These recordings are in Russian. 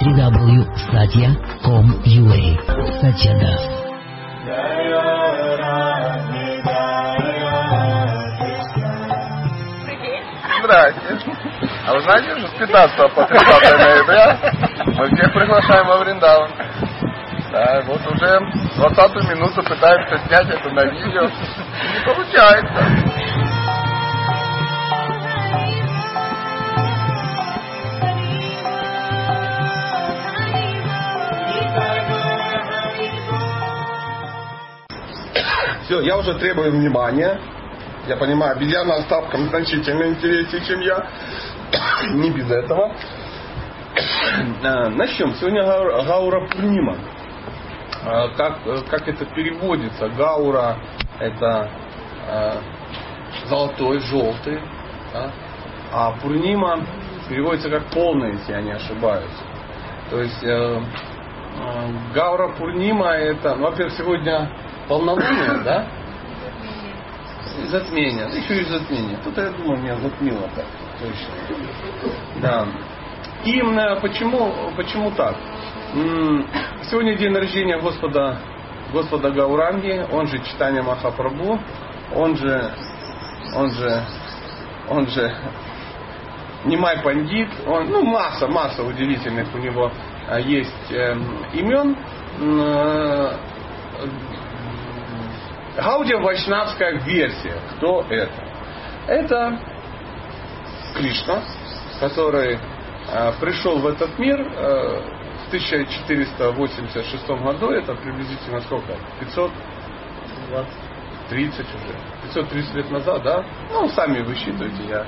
www.satya.com.ua Satyadas. Здрасте. А вы знаете, что с 15 по 30 ноября мы всех приглашаем во Вриндаван. Да, вот уже 20 минуту пытаемся снять это на видео. Не получается. Все, я уже требую внимания. Я понимаю, обезьяна оставкам значительно интереснее, чем я. Не без этого. А, начнем. Сегодня Гаура Пурнима. А, как, как это переводится? Гаура это золотой, желтый. Да? А Пурнима переводится как полный, если я не ошибаюсь. То есть э, э, Гаура Пурнима это, ну, во-первых, сегодня полнолуние, да? Затмение. Еще и затмение. Тут я думаю, меня затмило так. Точно. Да. И почему, почему так? Сегодня день рождения Господа, Господа Гауранги, он же Читание Махапрабху, он же, он же, он же Нимай Пандит, он, ну масса, масса удивительных у него а, есть э, имен. Э, Гаудия Вайшнавская версия. Кто это? Это Кришна, который э, пришел в этот мир э, в 1486 году. Это приблизительно сколько? 500? 30 уже. 530 лет назад, да? Ну, сами высчитывайте, я.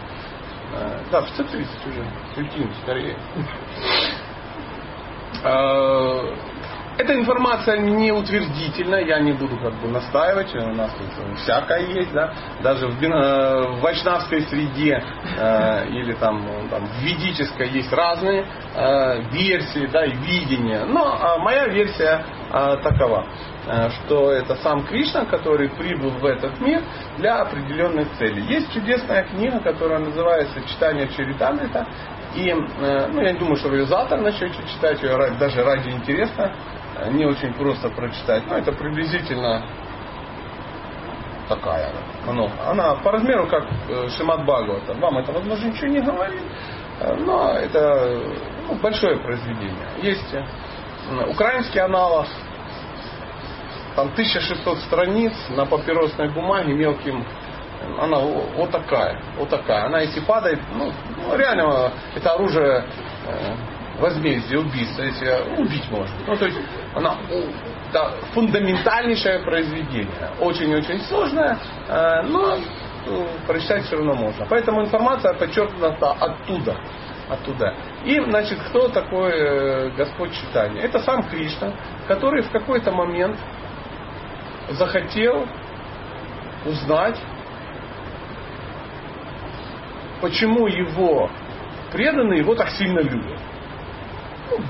Э, да, 530 уже. Прикинь, скорее. Эта информация не утвердительная, я не буду как бы настаивать, у нас тут всякое есть, да, даже в, э, в вайшнавской среде э, или там, там в ведической есть разные э, версии, да, и видения. Но э, моя версия э, такова, э, что это сам Кришна, который прибыл в этот мир для определенной цели. Есть чудесная книга, которая называется «Читание Чаритамрита», и э, ну, я думаю, что вы ее завтра начнете читать, ее даже ради интереса не очень просто прочитать. Но это приблизительно такая она. Она по размеру как э, Шимат Бхагавата. Вам это, возможно, ничего не говорит, э, но это ну, большое произведение. Есть э, украинский аналог, там 1600 страниц на папиросной бумаге мелким она вот такая, вот такая. Она если падает, ну, ну реально это оружие возмездие, убийство, если убить можно. Ну, то есть она да, фундаментальнейшее произведение. Очень-очень сложное, э, но ну, прочитать все равно можно. Поэтому информация подчеркнута оттуда. оттуда. И, значит, кто такой э, Господь читания? Это сам Кришна, который в какой-то момент захотел узнать, почему его преданные его так сильно любят.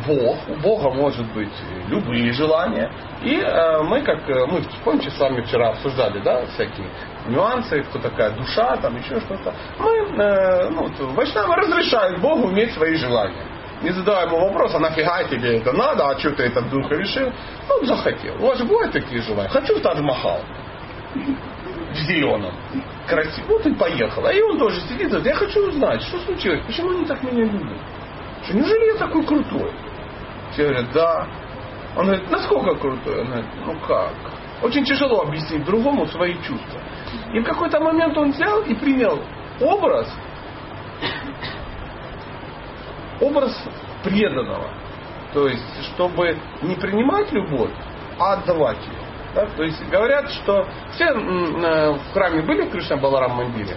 Бог, у Бога может быть любые желания. И э, мы, как э, мы, помните, с вами вчера обсуждали, да, всякие нюансы, кто такая душа, там еще что-то. Мы, э, ну, Вайшнавы разрешают Богу иметь свои желания. Не задавая ему вопрос, а нафига тебе это надо, а что ты это вдруг решил? Ну, захотел. У вас же бывают такие желания. Хочу в Тадж-Махал. В зеленом. Красиво. Вот и поехал. А и он тоже сидит, говорит, я хочу узнать, что случилось, почему они так меня любят. Что, неужели я такой крутой? Все говорят, да. Он говорит, насколько крутой? Он говорит, ну как? Очень тяжело объяснить другому свои чувства. И в какой-то момент он взял и принял образ, образ преданного. То есть, чтобы не принимать любовь, а отдавать ее. Да? То есть говорят, что все э, в храме были в Кришна Баларам Мандире.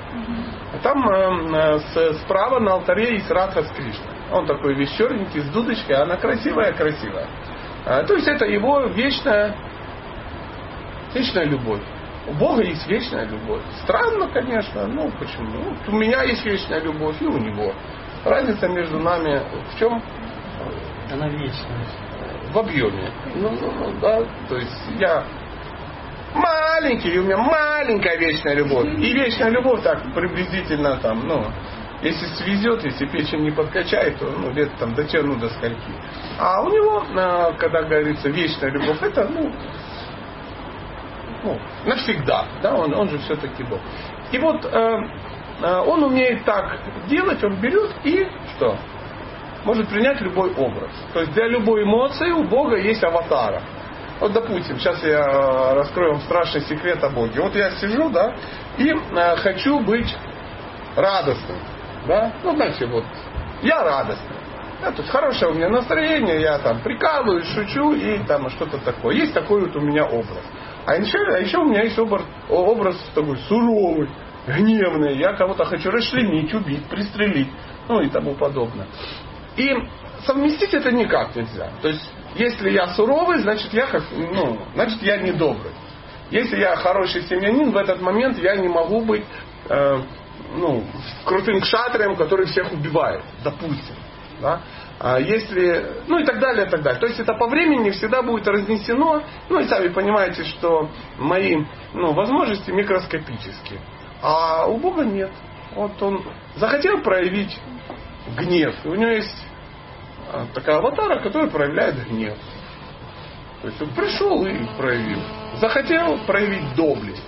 Там э, э, справа на алтаре есть Радха с Кришной. Он такой весь черненький, с дудочкой, она красивая-красивая. А, то есть это его вечная, вечная любовь. У Бога есть вечная любовь. Странно, конечно, ну почему? Ну, у меня есть вечная любовь, и у него. Разница между нами в чем? Она вечная. В объеме. Ну, ну, ну, да, то есть я маленький, и у меня маленькая вечная любовь. И вечная любовь так приблизительно там, ну, Если свезет, если печень не подкачает, то ну, лет там дотяну до скольки. А у него, э, когда говорится, вечная любовь, это ну, ну, навсегда. Да, он, он же все-таки Бог. И вот э, э, он умеет так делать, он берет и что? Может принять любой образ. То есть для любой эмоции у Бога есть аватара. Вот, допустим, сейчас я э, раскрою вам страшный секрет о Боге. Вот я сижу, да, и э, хочу быть радостным. Да? Ну, знаете, вот, я радостный. Да, то есть хорошее у меня настроение, я там прикалываюсь, шучу и там что-то такое. Есть такой вот у меня образ. А еще, а еще у меня есть образ, образ такой суровый, гневный. Я кого-то хочу расчленить, убить, пристрелить, ну и тому подобное. И совместить это никак нельзя. То есть, если я суровый, значит я ну, значит я недобрый. Если я хороший семьянин, в этот момент я не могу быть э, ну, крутым кшатрием, который всех убивает, допустим. Да? А если, ну и так далее, и так далее. То есть это по времени всегда будет разнесено. Ну и сами понимаете, что мои ну, возможности микроскопические. А у Бога нет. Вот он захотел проявить гнев. У него есть такая аватара, которая проявляет гнев. То есть он пришел и проявил. Захотел проявить доблесть.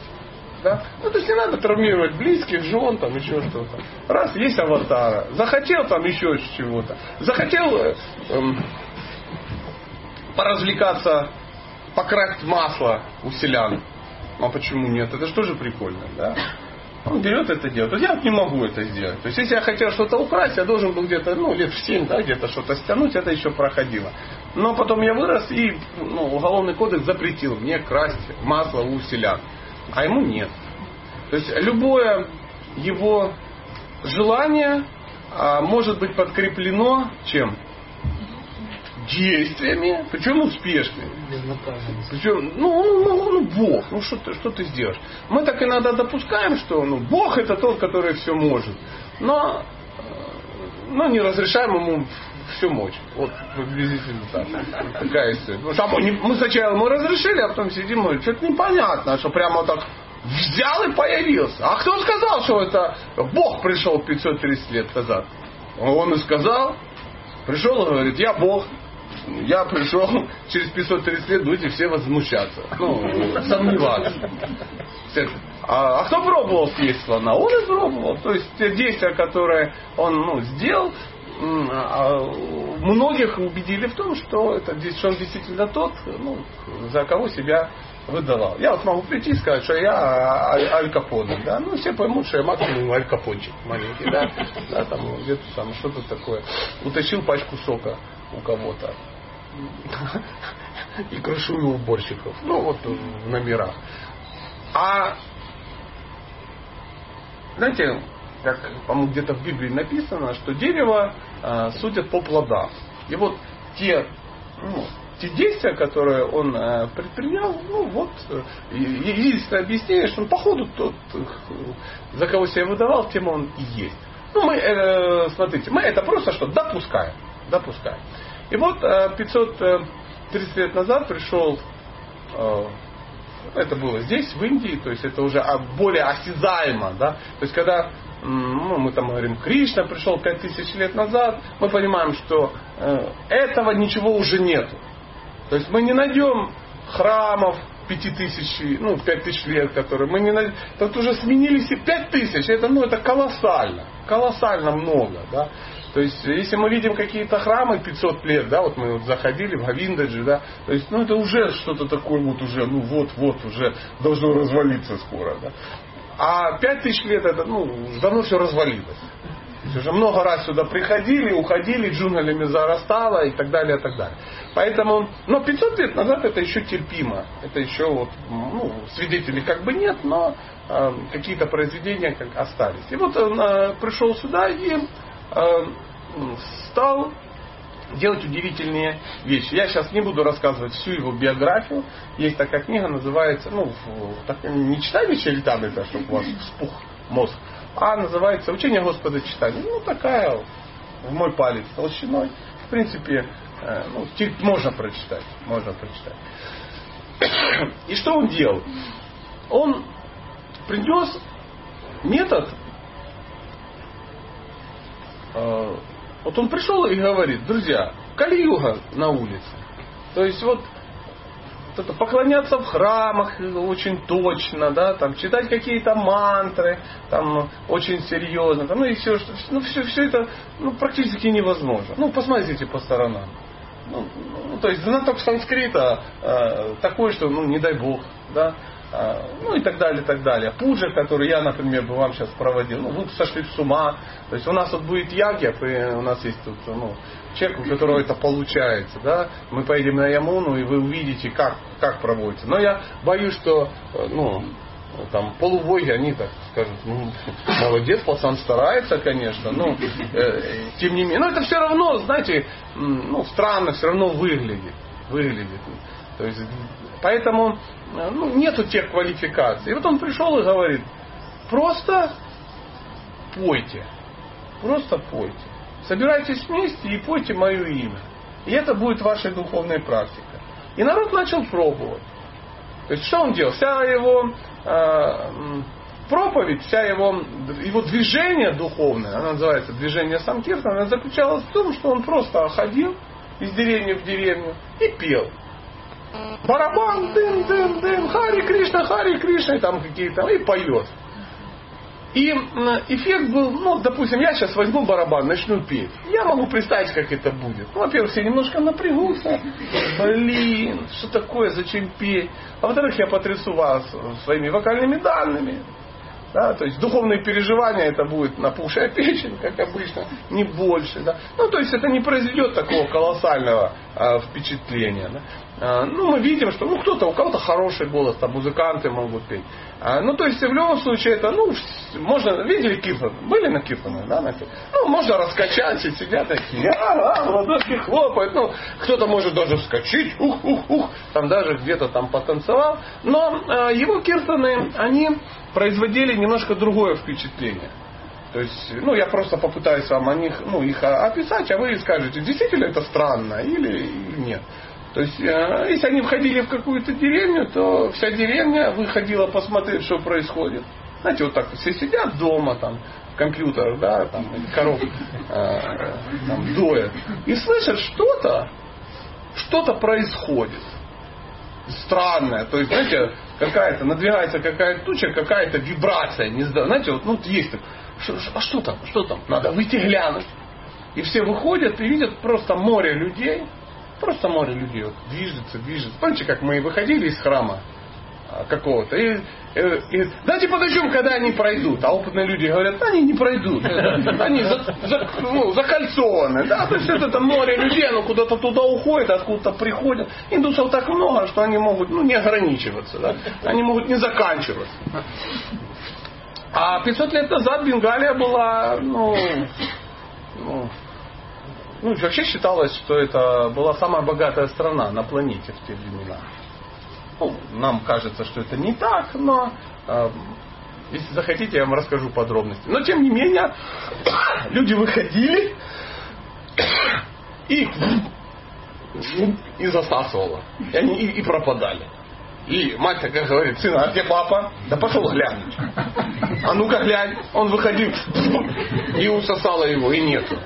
Да? Ну, то есть не надо травмировать близких, жен, там еще что-то. Раз, есть аватара. Захотел там еще чего-то. Захотел э, эм, поразвлекаться, покрасть масло у селян. А почему нет? Это же тоже прикольно, да? Он берет это делает. Вот я вот не могу это сделать. То есть, если я хотел что-то украсть, я должен был где-то, ну, лет в 7, да, где-то что-то стянуть, это еще проходило. Но потом я вырос, и ну, уголовный кодекс запретил мне красть масло у селян а ему нет. То есть любое его желание а, может быть подкреплено чем? Действиями, причем успешными. Причем, ну, ну, ну, ну Бог, ну что ты, что ты сделаешь? Мы так иногда допускаем, что ну, Бог это тот, который все может. Но, но не разрешаем ему все мочь. Вот приблизительно так. Такая история. Потому что мы, мы сначала ему разрешили, а потом сидим и что-то непонятно, что прямо так взял и появился. А кто сказал, что это Бог пришел 530 лет назад? Он и сказал, пришел и говорит, я Бог, я пришел, через 530 лет будете все возмущаться. Ну, сомневаться. А, а кто пробовал съесть слона? Он и пробовал. То есть те действия, которые он ну, сделал, а, многих убедили в том, что, это, что он действительно тот, ну, за кого себя выдавал. Я вот могу прийти и сказать, что я Аль Капоне, да, ну все поймут, что я максимум Аль Капончик маленький, да, да, там где-то там что-то такое. Утащил пачку сока у кого-то и крышую уборщиков, ну вот в номерах. А знаете, как, по-моему, где-то в Библии написано, что дерево э, судят по плодам. И вот те, ну, те действия, которые он э, предпринял, ну вот, э, единственное объяснение, что он походу тот, э, за кого себя выдавал, тем он и есть. Ну, мы, э, смотрите, мы это просто что, допускаем. Допускаем. И вот э, 530 лет назад пришел э, это было здесь, в Индии, то есть это уже более осязаемо, да, то есть когда ну, мы там говорим, Кришна пришел пять тысяч лет назад, мы понимаем, что э, этого ничего уже нету. То есть мы не найдем храмов пяти тысяч, ну, пять тысяч лет, которые мы не найдем. Тут уже сменились и пять тысяч. Это, ну, это колоссально. Колоссально много, да. То есть, если мы видим какие-то храмы 500 лет, да, вот мы вот заходили в Гавиндаджи, да, то есть, ну, это уже что-то такое вот уже, ну, вот-вот уже должно развалиться скоро, да. А пять тысяч лет это, ну, давно все развалилось. Уже много раз сюда приходили, уходили, джунглями зарастало и так далее, и так далее. Поэтому, но 500 лет назад это еще терпимо. Это еще вот, ну, свидетелей как бы нет, но э, какие-то произведения как остались. И вот он э, пришел сюда и стал делать удивительные вещи. Я сейчас не буду рассказывать всю его биографию. Есть такая книга, называется, ну, так, не читай вечерь там это, чтобы у вас вспух мозг, а называется «Учение Господа читания». Ну, такая в мой палец толщиной. В принципе, э, ну, можно прочитать. Можно прочитать. И что он делал? Он принес метод вот он пришел и говорит, друзья, Кали-юга на улице. То есть вот это поклоняться в храмах очень точно, да, там читать какие-то мантры, там очень серьезно, там, ну и все, ну все, все это ну, практически невозможно. Ну посмотрите по сторонам. Ну, ну, то есть знаток санскрита э, такой, что, ну, не дай бог, да, ну и так далее, так далее. Пуджа, который я, например, бы вам сейчас проводил, ну, вы сошли с ума. То есть у нас тут будет ягьев, и у нас есть тут, ну, человек, у которого это получается, да, мы поедем на Ямуну, и вы увидите, как, как проводится. Но я боюсь, что, э, ну, там полувоги, они так скажут, ну, молодец, пацан старается, конечно, но э, тем не менее, но это все равно, знаете, ну, странно все равно выглядит, выглядит. То есть, поэтому э, ну, нету тех квалификаций. И вот он пришел и говорит, просто пойте, просто пойте. Собирайтесь вместе и пойте мое имя. И это будет вашей духовной практикой. И народ начал пробовать. То есть что он делал? Вся его э, проповедь, вся его, его движение духовное, она называется движение Самкиртана, она заключалась в том, что он просто ходил из деревни в деревню и пел. Барабан, дым, дым, дым, Хари Кришна, Хари Кришна, и там какие-то, и поет. И эффект был, ну, допустим, я сейчас возьму барабан, начну петь. Я могу представить, как это будет. Ну, во-первых, все немножко напрягутся. Блин, что такое, зачем петь? А во-вторых, я потрясу вас своими вокальными данными. Да, то есть духовные переживания это будет напухшая печень, как обычно, не больше. Да. Ну, то есть это не произведет такого колоссального а, впечатления. Да. А, ну, мы видим, что ну, кто-то, у кого-то хороший голос, там музыканты могут петь. А, ну, то есть в любом случае это, ну, можно, видели Киртон? Были на Киртоне, да, на Ну, можно раскачать, и сидят такие, а, а, ладошки хлопают. Ну, кто-то может даже вскочить, ух, ух, ух, там даже где-то там потанцевал. Но а, его Киртоны, они производили немножко другое впечатление. То есть, ну, я просто попытаюсь вам о них, ну, их описать, а вы скажете, действительно это странно или нет. То есть, э, если они входили в какую-то деревню, то вся деревня выходила посмотреть, что происходит. Знаете, вот так все сидят дома, там, в компьютерах, да, там, коров э, там, доят, и слышат что-то, что-то происходит странное. То есть, знаете, какая-то, надвигается какая-то туча, какая-то вибрация, не знаю, знаете, вот ну, есть так, а что там, что там, надо выйти глянуть. И все выходят и видят просто море людей, просто море людей, вот, движется, движется. Помните, как мы выходили из храма а, какого-то, и Э, и, давайте подождем, когда они пройдут. А опытные люди говорят, они не пройдут. Они за, за, ну, закольцованы. Да? То есть это, это море людей, оно куда-то туда уходит, откуда-то приходят. Индусов так много, что они могут ну, не ограничиваться. Да? Они могут не заканчиваться. А 500 лет назад Бенгалия была, ну, ну, ну, вообще считалось, что это была самая богатая страна на планете в те времена. Ну, нам кажется, что это не так, но э, если захотите, я вам расскажу подробности. Но тем не менее, люди выходили и, и засасывало. И они и, и пропадали. И мать такая говорит, сын, а где папа? Да пошел глянь. А ну-ка глянь. Он выходил и усосала его, и нету.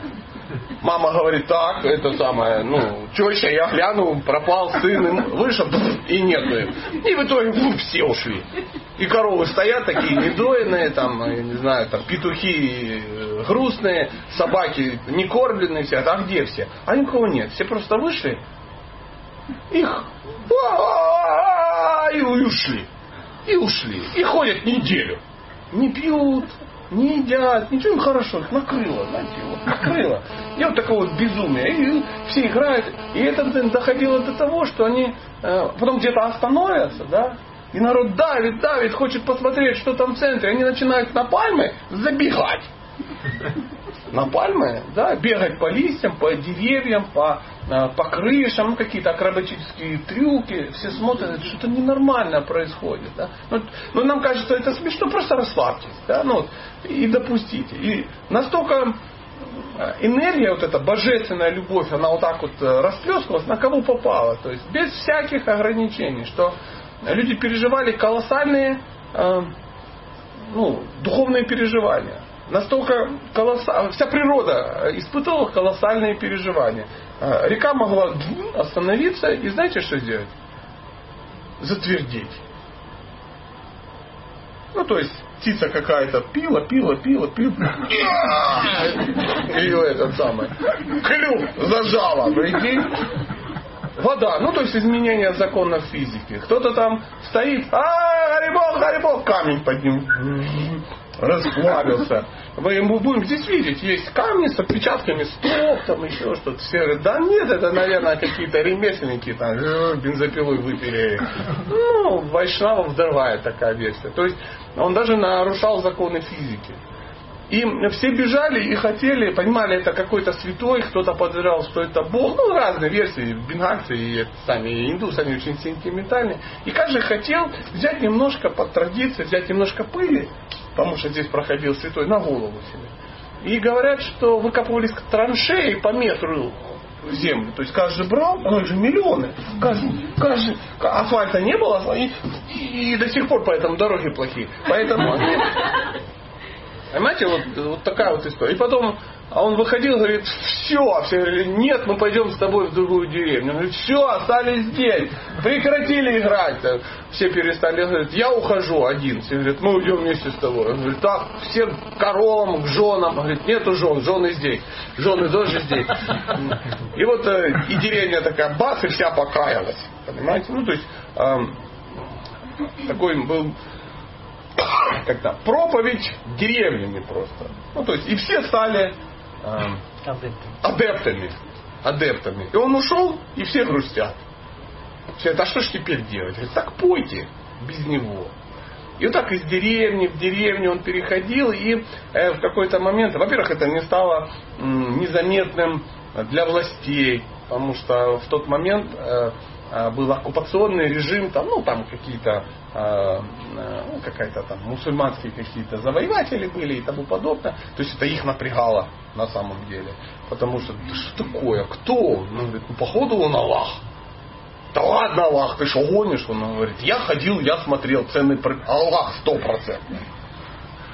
Мама говорит, так, это самое, ну, теща, я гляну, пропал сын, вышел, и нету И в итоге ну, все ушли. И коровы стоят такие недоенные, там, я не знаю, там, петухи э, грустные, собаки не кормленные все. А где все? А никого нет. Все просто вышли, их и ушли. И ушли. И ходят неделю. Не пьют, не едят, ничего им хорошо, их накрыло, знаете, вот, накрыло. И вот такое вот безумие. И все играют. И это доходило до того, что они э, потом где-то остановятся, да, и народ давит, давит, хочет посмотреть, что там в центре. Они начинают на пальмы забегать на пальмы, да, бегать по листьям, по деревьям, по, э, по крышам, ну, какие-то акробатические трюки, все смотрят, что-то ненормально происходит. Да? Ну, ну, нам кажется, это смешно, просто расслабьтесь, да, ну, и допустите. И настолько э, энергия, вот эта божественная любовь, она вот так вот э, расплескалась, на кого попала, то есть без всяких ограничений, что люди переживали колоссальные ну, духовные переживания. Настолько колоссальные, вся природа испытывала колоссальные переживания. А, река могла остановиться и знаете, что сделать? Затвердеть. Ну, то есть, птица какая-то пила, пила, пила, пила. Ее этот самый клюв зажала, прикинь. Вода, ну то есть изменение законов физики. Кто-то там стоит, а, Гарибок, Гарибок, камень под ним расплавился. Мы, будем здесь видеть, есть камни с отпечатками стоп, там еще что-то. Все говорят, да нет, это, наверное, какие-то ремесленники там э, бензопилой выпили. Ну, Вайшнава взрывает такая версия. То есть он даже нарушал законы физики. И все бежали и хотели, понимали, это какой-то святой, кто-то подозревал, что это Бог. Ну, разные версии, бенгальцы и сами индусы, они очень сентиментальные. И каждый хотел взять немножко по традиции, взять немножко пыли, потому что здесь проходил святой, на голову себе. И говорят, что выкапывались траншеи по метру землю. То есть каждый брал, оно же миллионы. Каждый, каждый, асфальта не было, и, и, и до сих пор поэтому дороги плохие. Поэтому Понимаете, вот, вот такая вот история. И потом а он выходил, говорит, все, все говорили, нет, мы пойдем с тобой в другую деревню. Он говорит, все, остались здесь, прекратили играть. Все перестали, говорит, я ухожу один. Все говорят, мы уйдем вместе с тобой. Он говорит, так, все коровам, к женам. Он говорит, нету жен, жены здесь. Жены тоже здесь. И вот э, и деревня такая, бац, и вся покаялась. Понимаете? Ну, то есть, эм, такой был как-то проповедь деревнями просто. Ну, то есть, и все стали э, адептами. Адептами. И он ушел, и все грустят. Все а что ж теперь делать? Говорит, так пойте без него. И вот так из деревни в деревню он переходил, и э, в какой-то момент, во-первых, это не стало э, незаметным для властей, потому что в тот момент э был оккупационный режим, там, ну, там какие-то Э, э, ну, какая-то там мусульманские какие-то завоеватели были и тому подобное. То есть это их напрягало на самом деле. Потому что, да что такое, кто? Ну, говорит, ну, походу он Аллах. Да ладно, Аллах, ты что гонишь? Он говорит, я ходил, я смотрел, цены Аллах сто процентов.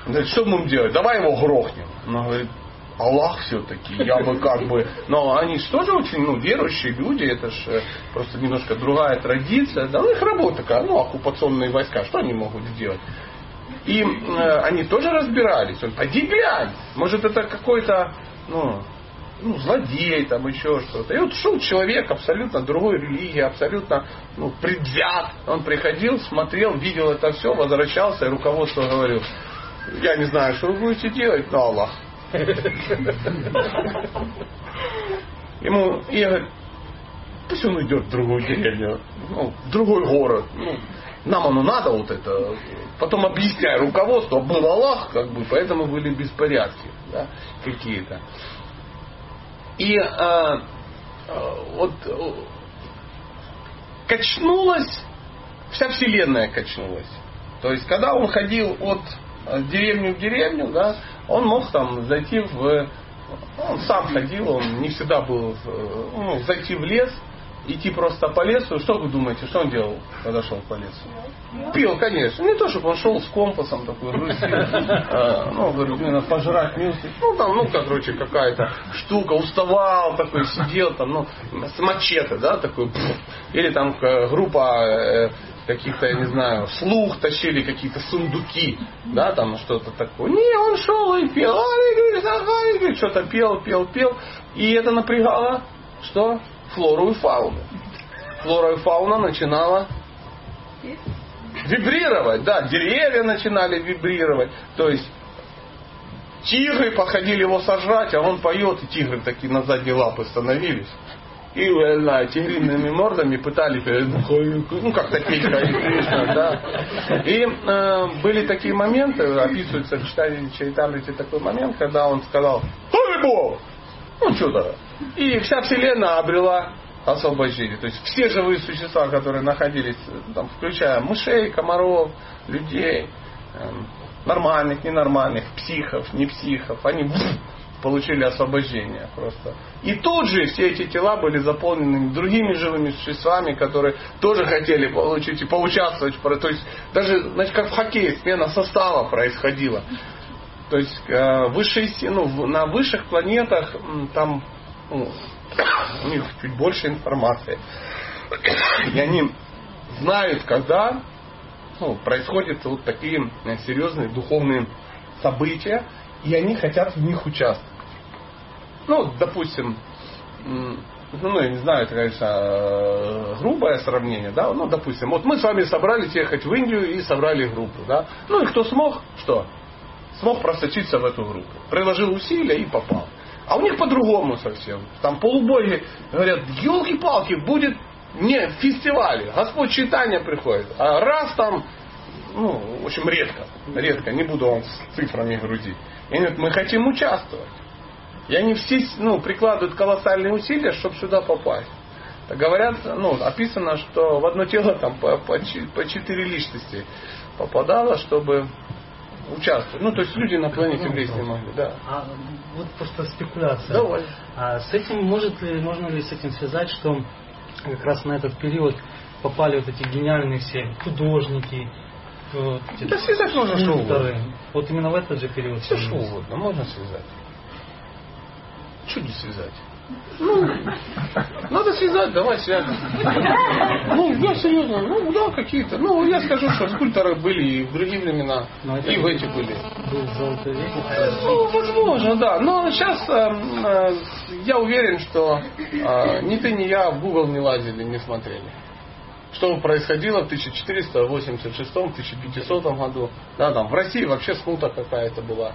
Говорит, что будем делать? Давай его грохнем. Он говорит, Аллах все-таки, я бы как бы... Но они же тоже очень ну, верующие люди, это же просто немножко другая традиция. Да, у них работа такая, ну, оккупационные войска, что они могут сделать? И э, они тоже разбирались. Он, поди глянь, может это какой-то, ну, ну, злодей, там еще что-то. И вот шел человек абсолютно другой религии, абсолютно ну, предвзят. Он приходил, смотрел, видел это все, возвращался, и руководство говорил, я не знаю, что вы будете делать, но Аллах Ему, я говорю, пусть он уйдет в другую деревню, ну, в другой город. Ну, нам оно надо вот это. Потом объясняю руководство, был Аллах, как бы, поэтому были беспорядки да, какие-то. И а, а, вот качнулась, вся вселенная качнулась. То есть, когда он ходил от деревни в деревню, да, он мог там зайти в... Он сам ходил, он не всегда был... Ну, зайти в лес, идти просто по лесу. Что вы думаете, что он делал, когда шел по лесу? Пил, конечно. Не то, чтобы он шел с компасом такой, грустил. А, ну, говорю, надо пожрать милости. Ну, там, ну, короче, какая-то штука. Уставал такой, сидел там, ну, с мачете, да, такой. Или там э, группа э, каких-то, я не знаю, слух тащили, какие-то сундуки, да, там что-то такое. Не, он шел и пел, что-то пел, пел, пел. И это напрягало, что? Флору и фауну. Флора и фауна начинала вибрировать, да, деревья начинали вибрировать. То есть тигры подходили его сожрать, а он поет, и тигры такие на задние лапы становились и на тигриными мордами пытались, ну как-то петь Кришна, да. И э, были такие моменты, описывается в Чайтамрите такой момент, когда он сказал, Хари Бог! Ну что-то. И вся вселенная обрела освобождение. То есть все живые существа, которые находились, там, включая мышей, комаров, людей, э, нормальных, ненормальных, психов, не психов, они получили освобождение просто. И тут же все эти тела были заполнены другими живыми существами, которые тоже хотели получить и поучаствовать. То есть даже, значит, как в хоккее, смена состава происходила. То есть э, высшие, ну, на высших планетах там ну, у них чуть больше информации. И они знают, когда ну, происходят вот такие серьезные духовные события, и они хотят в них участвовать. Ну, допустим, ну, я не знаю, это, конечно, э, грубое сравнение, да, ну, допустим, вот мы с вами собрались ехать в Индию и собрали группу, да, ну, и кто смог, что? Смог просочиться в эту группу. Приложил усилия и попал. А у них по-другому совсем. Там полубоги говорят, елки-палки, будет не фестивале, Господь читания приходит. А раз там, ну, в общем, редко, редко, не буду вам с цифрами грузить. И они мы хотим участвовать. И они все ну, прикладывают колоссальные усилия, чтобы сюда попасть. Говорят, ну, описано, что в одно тело там по, по, по четыре личности попадало, чтобы участвовать. Ну, то есть люди на планете влезть не могли, да. А вот просто спекуляция. Давай. А с этим может ли, можно ли с этим связать, что как раз на этот период попали вот эти гениальные все художники, вот, да связать можно что угодно. Вот именно в этот же период. Все что угодно, можно связать. Что не связать? Ну, надо связать, давай связывать. Ну, я серьезно, ну да, какие-то. Ну, я скажу, что скульпторы были и в другие времена, Но и в эти были. Был золотой век. Ну, возможно, да. Но сейчас э, э, я уверен, что э, ни ты, ни я в Google не лазили, не смотрели. Что происходило в 1486-1500 году. Да, там в России вообще смута какая-то была.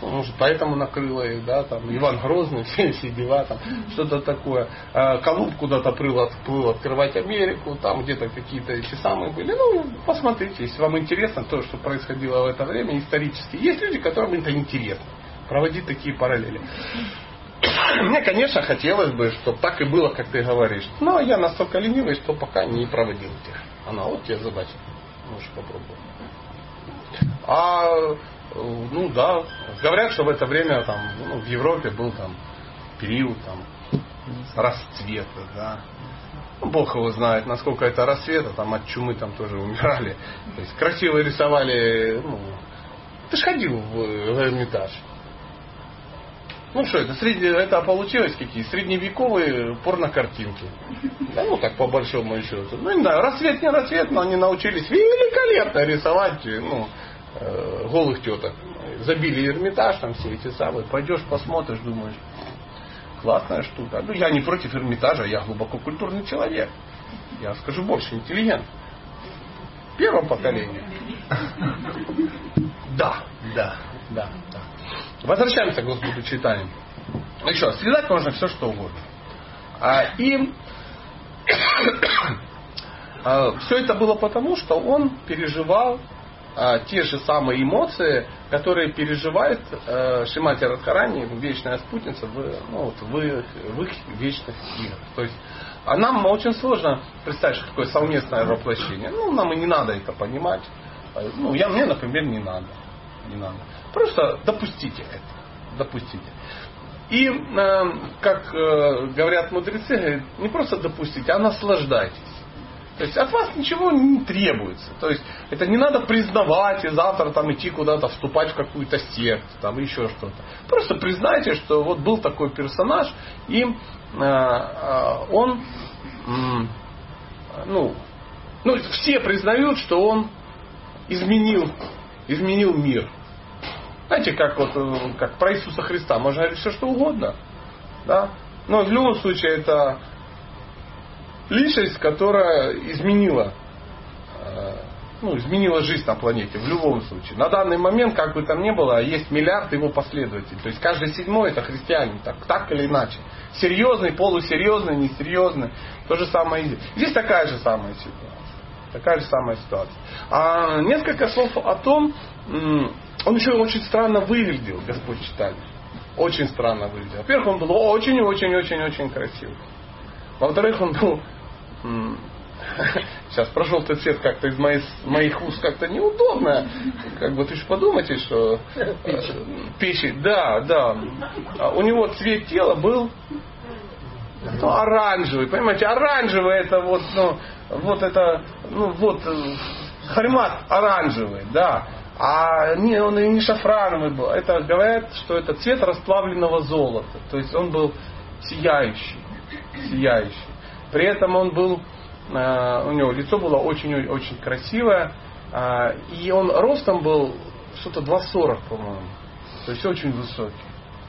Может, поэтому накрыло их, да, там, Иван Грозный, все эти дела, там, что-то такое. А, Колумб куда-то плыл, отплыл открывать Америку, там где-то какие-то эти самые были. Ну, посмотрите, если вам интересно то, что происходило в это время исторически. Есть люди, которым это интересно, проводить такие параллели. Мне, конечно, хотелось бы, чтобы так и было, как ты говоришь. Но я настолько ленивый, что пока не проводил этих. Она, вот тебе задача. Можешь попробовать. А ну да, говорят, что в это время там, ну, в Европе был там период там расцвета, да. Ну, Бог его знает, насколько это рассвета, там от чумы там тоже умирали. То есть красиво рисовали, ну, ты ж ходил в, в Эрмитаж. Ну что это, средне, это получилось какие? Средневековые порнокартинки. Да, ну так по большому счету. Ну не знаю, рассвет не рассвет, но они научились великолепно рисовать, ну, Э, голых теток. Забили Эрмитаж, там все эти самые. Пойдешь, посмотришь, думаешь, классная штука. Ну, я не против Эрмитажа, я глубоко культурный человек. Я скажу больше, интеллигент. Первого поколения. Да, да, да, да. Возвращаемся к Господу читанию. Еще раз, связать можно все, что угодно. А, и а, все это было потому, что он переживал а, те же самые эмоции, которые переживает э, Шимати Радхарани, вечная спутница, в, ну, вот, в, в их вечных играх. То есть а нам очень сложно представить, что такое совместное воплощение. Ну, нам и не надо это понимать. А, ну, я, мне, например, не надо. Не надо. Просто допустите это. Допустите. И, э, как э, говорят мудрецы, не просто допустите, а наслаждайтесь. То есть от вас ничего не требуется. То есть это не надо признавать и завтра там идти куда-то вступать в какую-то секту, там еще что-то. Просто признайте, что вот был такой персонаж, и э, э, он, э, ну, ну, все признают, что он изменил, изменил мир. Знаете, как вот э, как про Иисуса Христа, можно говорить все что угодно. Да? Но в любом случае это личность, которая изменила, э, ну, изменила жизнь на планете в любом случае. На данный момент, как бы там ни было, есть миллиард его последователей. То есть каждый седьмой это христианин, так, так или иначе. Серьезный, полусерьезный, несерьезный. То же самое здесь. Здесь такая же самая ситуация. Такая же самая ситуация. А несколько слов о том, он еще очень странно выглядел, Господь читали. Очень странно выглядел. Во-первых, он был очень-очень-очень-очень красивый. Во-вторых, он был Сейчас про желтый цвет как-то из моих, моих уст как-то неудобно. Как бы ты же подумайте, что печень. печень. Да, да. А у него цвет тела был ну, оранжевый. Понимаете, оранжевый это вот, ну, вот это, ну вот, э, хальмат оранжевый, да. А не, он и не шафрановый был. Это говорят, что это цвет расплавленного золота. То есть он был сияющий. Сияющий. При этом он был, э, у него лицо было очень-очень красивое. Э, и он ростом был что-то 2,40, по-моему. То есть очень высокий.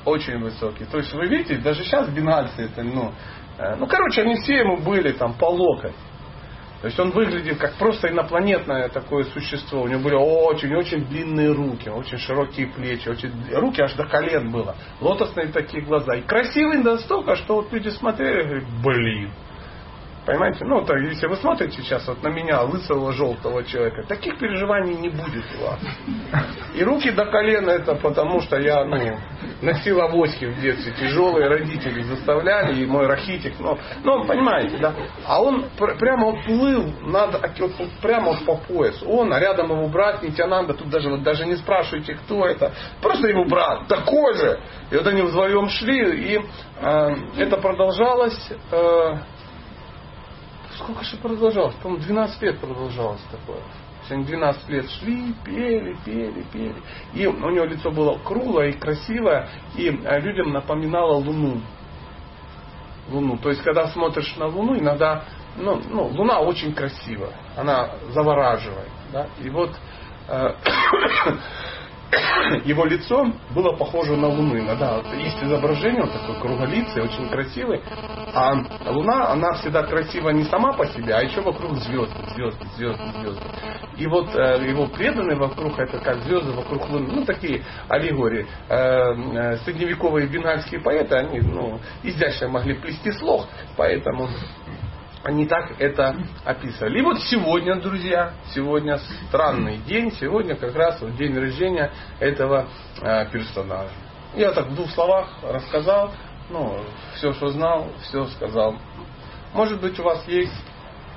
Очень высокий. То есть вы видите, даже сейчас бенгальцы это, ну, э, ну, короче, они все ему были там по локоть. То есть он выглядел как просто инопланетное такое существо. У него были очень-очень длинные руки, очень широкие плечи, очень... руки аж до колен было. Лотосные такие глаза. И красивый настолько, что вот люди смотрели и говорят, блин, Понимаете? Ну, так, если вы смотрите сейчас вот на меня, лысого желтого человека, таких переживаний не будет у вас. И руки до колена это потому, что я ну, носил авоськи в детстве. Тяжелые родители заставляли, и мой рахитик. Ну, ну понимаете, да? А он пр- прямо вот плыл надо, вот, прямо вот по пояс. Он, а рядом его брат Нитянанда, тут даже, вот, даже не спрашивайте, кто это. Просто его брат, такой же. И вот они вдвоем шли, и э, это продолжалось... Э, сколько же продолжалось? По-моему, 12 лет продолжалось такое. Они 12 лет шли, пели, пели, пели. И у него лицо было круглое и красивое, и э, людям напоминало Луну. Луну. То есть, когда смотришь на Луну, иногда, ну, ну Луна очень красивая, она завораживает. Да? И вот э, его лицо было похоже на Луны. Да, вот есть изображение, он такой круголицый, очень красивый. А Луна, она всегда красива не сама по себе, а еще вокруг звезды, звезды, звезды, звезды. И вот э, его преданные вокруг, это как звезды вокруг Луны, ну такие аллегории. Э, э, средневековые бенгальские поэты, они ну, изящно могли плести слог, поэтому они так это описывали. И вот сегодня, друзья, сегодня странный день, сегодня как раз вот день рождения этого э, персонажа. Я так в двух словах рассказал, ну, все, что знал, все сказал. Может быть, у вас есть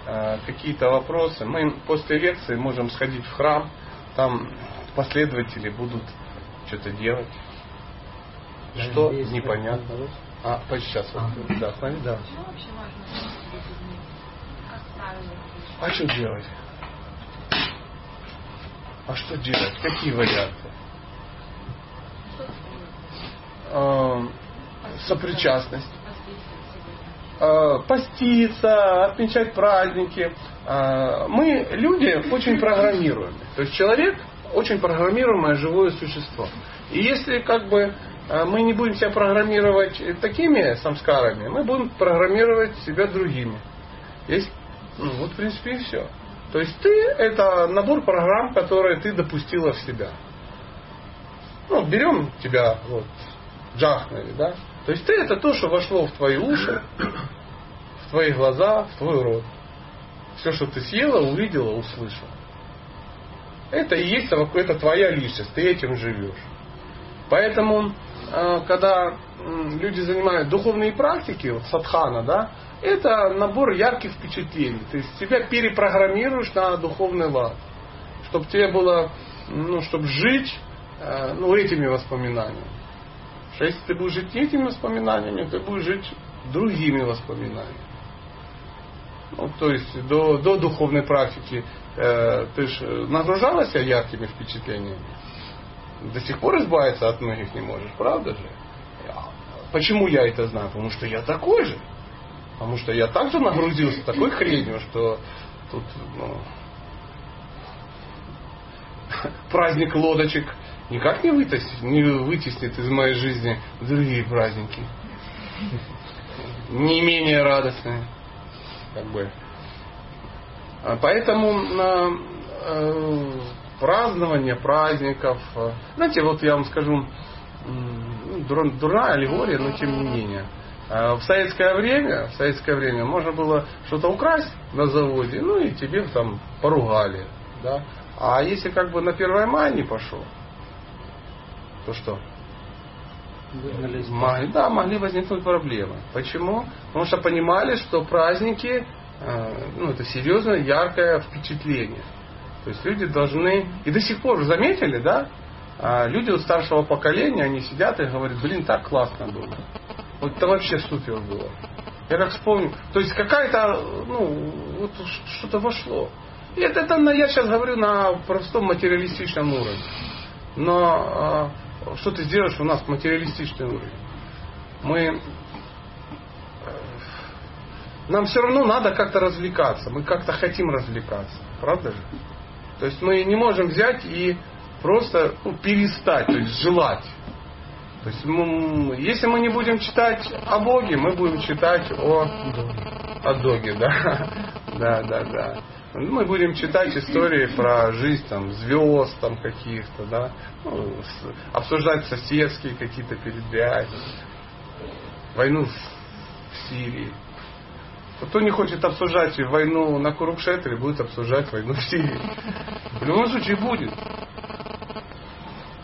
э, какие-то вопросы. Мы после лекции можем сходить в храм, там последователи будут что-то делать. Что? Непонятно. А, сейчас. А. Да, с нами, да. А что делать? А что делать? Какие варианты? А, сопричастность. А, поститься, отмечать праздники. А, мы, люди, очень программируемы. То есть человек очень программируемое живое существо. И если как бы мы не будем себя программировать такими самскарами, мы будем программировать себя другими. Есть ну, вот, в принципе, и все. То есть ты это набор программ, которые ты допустила в себя. Ну, берем тебя, вот, джахнули, да? То есть ты это то, что вошло в твои уши, в твои глаза, в твой рот. Все, что ты съела, увидела, услышала. Это и есть это твоя личность, ты этим живешь. Поэтому, э, когда люди занимают духовные практики, вот садхана, да, это набор ярких впечатлений. То есть себя перепрограммируешь на духовный лад. Чтобы тебе было, ну, чтобы жить э, ну, этими воспоминаниями. Что если ты будешь жить этими воспоминаниями, ты будешь жить другими воспоминаниями. Ну, то есть до, до духовной практики э, ты же нагружалась яркими впечатлениями. До сих пор избавиться от многих не можешь, правда же? Почему я это знаю? Потому что я такой же. Потому что я также нагрузился такой хренью, что тут ну, праздник лодочек никак не вытеснит, не вытеснит из моей жизни другие праздники. Не менее радостные. Как бы. А поэтому на э, празднование праздников, э, знаете, вот я вам скажу, э, дурная аллегория, но тем не менее. А в советское время, в советское время можно было что-то украсть на заводе, ну и тебе там поругали. Да? А если как бы на 1 мая не пошел, то что? Могли, да, могли возникнуть проблемы. Почему? Потому что понимали, что праздники, э, ну, это серьезное, яркое впечатление. То есть люди должны, и до сих пор заметили, да, а люди от старшего поколения, они сидят и говорят, блин, так классно было. Вот это вообще супер было. Я как вспомню. То есть какая-то, ну, вот что-то вошло. Это, это я сейчас говорю на простом материалистичном уровне. Но э, что ты сделаешь у нас материалистичный уровень? Мы э, нам все равно надо как-то развлекаться. Мы как-то хотим развлекаться. Правда же? То есть мы не можем взять и просто ну, перестать, то есть желать. То есть, мы, если мы не будем читать о Боге, мы будем читать о, о Доге, да. Да, да, да. Мы будем читать истории про жизнь там, звезд там каких-то, да, ну, с, обсуждать соседские какие-то передряги, войну в, в Сирии. Кто не хочет обсуждать войну на Курукшетре, будет обсуждать войну в Сирии. В любом случае будет.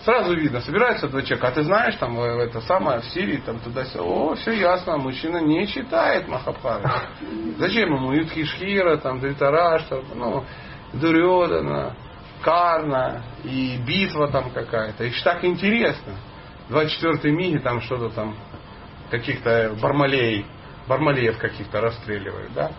Сразу видно, собираются два человека, а ты знаешь, там, это самое, в Сирии, там, туда-сюда. О, все ясно, мужчина не читает Махабхару. Зачем ему Юдхишхира, там, Дритараш, там, ну, Дурьодана, Карна и битва там какая-то. И так интересно. 24-й миги там что-то там, каких-то бармалей, бармалеев каких-то расстреливают, да?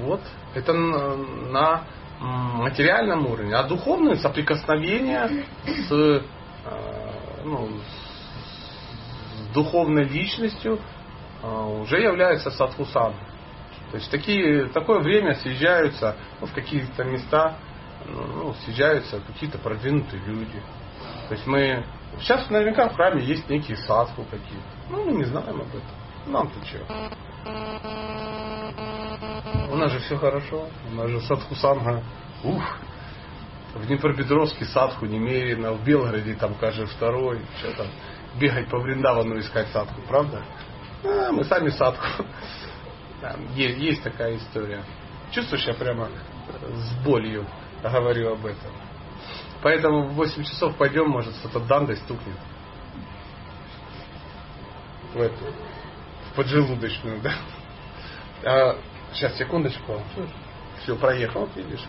Вот. Это на материальном уровне, а духовное соприкосновение с, э, ну, с духовной личностью э, уже является садхусаном. То есть такие, такое время съезжаются ну, в какие-то места, ну, съезжаются какие-то продвинутые люди. То есть мы сейчас наверняка в храме есть некие садху какие-то. Ну, мы не знаем об этом. Нам-то что? У нас же все хорошо. У нас же садху санга. Ух. В Днепропетровске садху немерено, в Белгороде там каждый второй. Что там, бегать по Вриндавану искать садху, правда? А, мы сами садху. Есть, есть такая история. Чувствуешь, я прямо с болью говорю об этом. Поэтому в 8 часов пойдем, может, что-то дандой стукнет. В эту, в поджелудочную, да? Сейчас, секундочку. Все, проехал, видишь.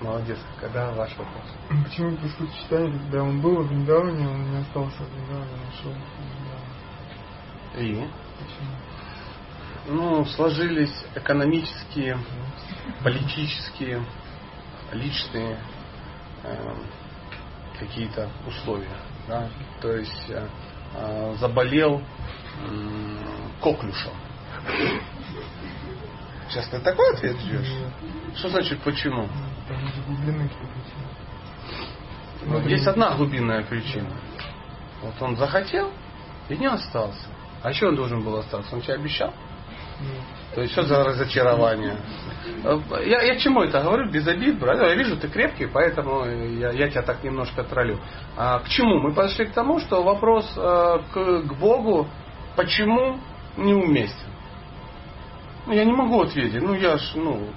Молодец. Когда ваш вопрос? Почему вы читали, когда он был в Вриндаване, он не остался в Вриндаване, ушел в И? Почему? Ну, сложились экономические, политические, личные э, какие-то условия. Да? То есть э, э заболел э, коклюшем. Сейчас ты такой ответ ждешь? Что значит почему? Ну, есть одна глубинная причина. Вот он захотел и не остался. А еще он должен был остаться? Он тебе обещал? То есть что за разочарование? Я, я чему это говорю? Без обид, брат. Я вижу, ты крепкий, поэтому я, я тебя так немножко троллю. А к чему? Мы подошли к тому, что вопрос э, к, к Богу, почему неуместен. Ну, я не могу ответить. Ну, я ж, ну,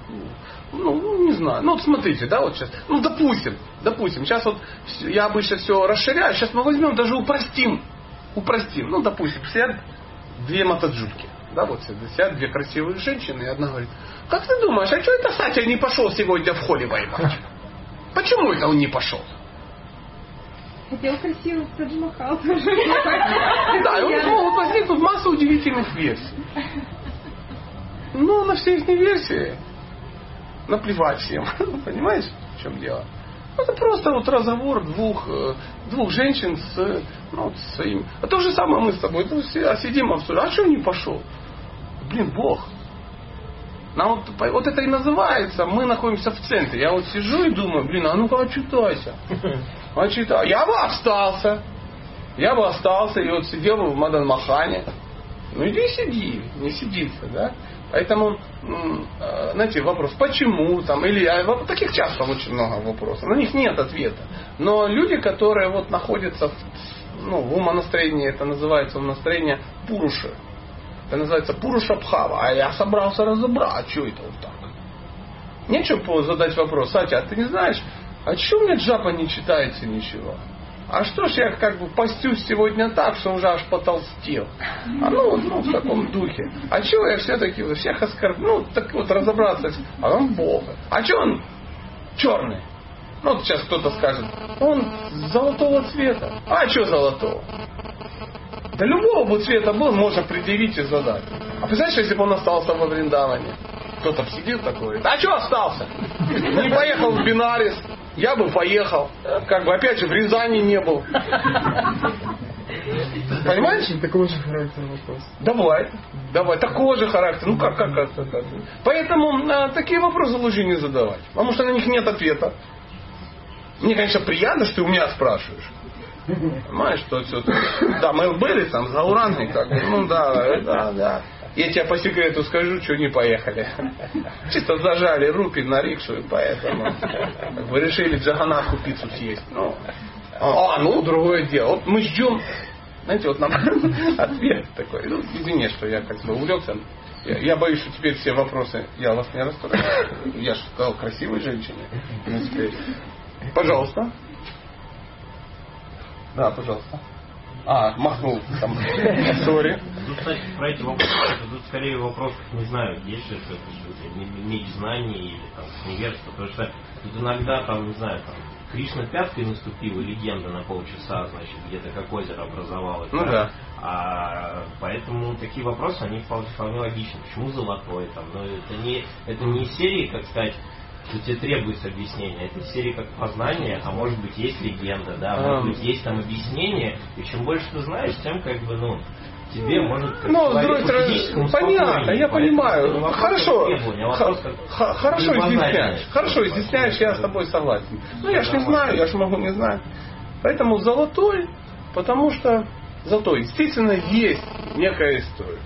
ну, не знаю. Ну, вот смотрите, да, вот сейчас. Ну, допустим, допустим. Сейчас вот я обычно все расширяю. Сейчас мы возьмем, даже упростим. Упростим. Ну, допустим, сидят две мотоджутки. Да, вот сидят две красивые женщины, и одна говорит, как ты думаешь, а что это Сатя не пошел сегодня в холле воевать? Почему это он не пошел? Хотел красиво Тадж Махал Да, и вот возникнут масса удивительных версий. Ну, на все их версии наплевать всем. Понимаешь, в чем дело? Это просто вот разговор двух, э, двух женщин с ну, вот своим. А то же самое мы с тобой. Ну, сидим обсуждаем. А что не пошел? Блин, Бог. Нам вот, вот это и называется, мы находимся в центре. Я вот сижу и думаю, блин, а ну-ка отчитайся. Отчитай. Я бы остался. Я бы остался и вот сидел бы в Мадан Махане. Ну иди сиди, не сидится, да? Поэтому, э, знаете, вопрос, почему там, или а, таких часто очень много вопросов, на них нет ответа. Но люди, которые вот находятся в, ну, в умонастроении, это называется умонастроение пуруши. Это называется пуруша пхава. А я собрался разобрать, а что это вот так. Нечего задать вопрос, Сатя, а ты не знаешь, а что мне джапа не читается ничего? А что ж я как бы постюсь сегодня так, что уже аж потолстел. А ну, ну в таком духе. А чего я все-таки всех оскорбил? Ну, так вот разобраться. А он Бога. А что он черный? Ну, вот сейчас кто-то скажет, он золотого цвета. А что золотого? Да любого бы цвета был, можно предъявить и задать. А представляешь, если бы он остался во Вриндаване? Кто там сидит такой, а что остался? Не поехал в Бинарис, я бы поехал. Как бы опять же в Рязани не был. Понимаете? Такого же характера вопрос. Давай, давай, такого же характера. Ну как, как, как, как? Поэтому а, такие вопросы лучше не задавать, потому что на них нет ответа. Мне, конечно, приятно, что ты у меня спрашиваешь. Понимаешь, что все Да, мы были там за Ураной, как бы, ну да, да, да. Я тебе по секрету скажу, что не поехали. Чисто зажали руки на рикшу, поэтому бы решили в Джаганаху пиццу съесть. Ну, а, ну, другое дело. Вот мы ждем, знаете, вот нам ответ такой. Ну, извини, что я как бы увлекся. Я, я боюсь, что теперь все вопросы я вас не расстрою. Я же сказал красивой женщине. Принципе. Пожалуйста. Да, пожалуйста. А, махнул там. Сори. Тут, кстати, про эти вопросы, тут скорее вопрос, не знаю, есть ли это меч знаний или там невежество, потому что тут иногда там, не знаю, там Кришна пяткой наступил, и легенда на полчаса, значит, где-то как озеро образовалось. Ну да. А, поэтому такие вопросы, они вполне, вполне логичны. Почему золотой там? Но это не, это не из серии, как сказать, что тебе требуется объяснение. Это серии как познание, а может быть есть легенда, да, а может быть есть там объяснение. И чем больше ты знаешь, тем как бы, ну, тебе может как Ну, с другой стороны, понятно, я понимаю. Хорошо, хорошо изъясняешь. Хорошо изъясняешь, я с тобой согласен. Ну, я ж не знаю, я ж могу не знать. Поэтому золотой, потому что золотой, естественно, есть некая история.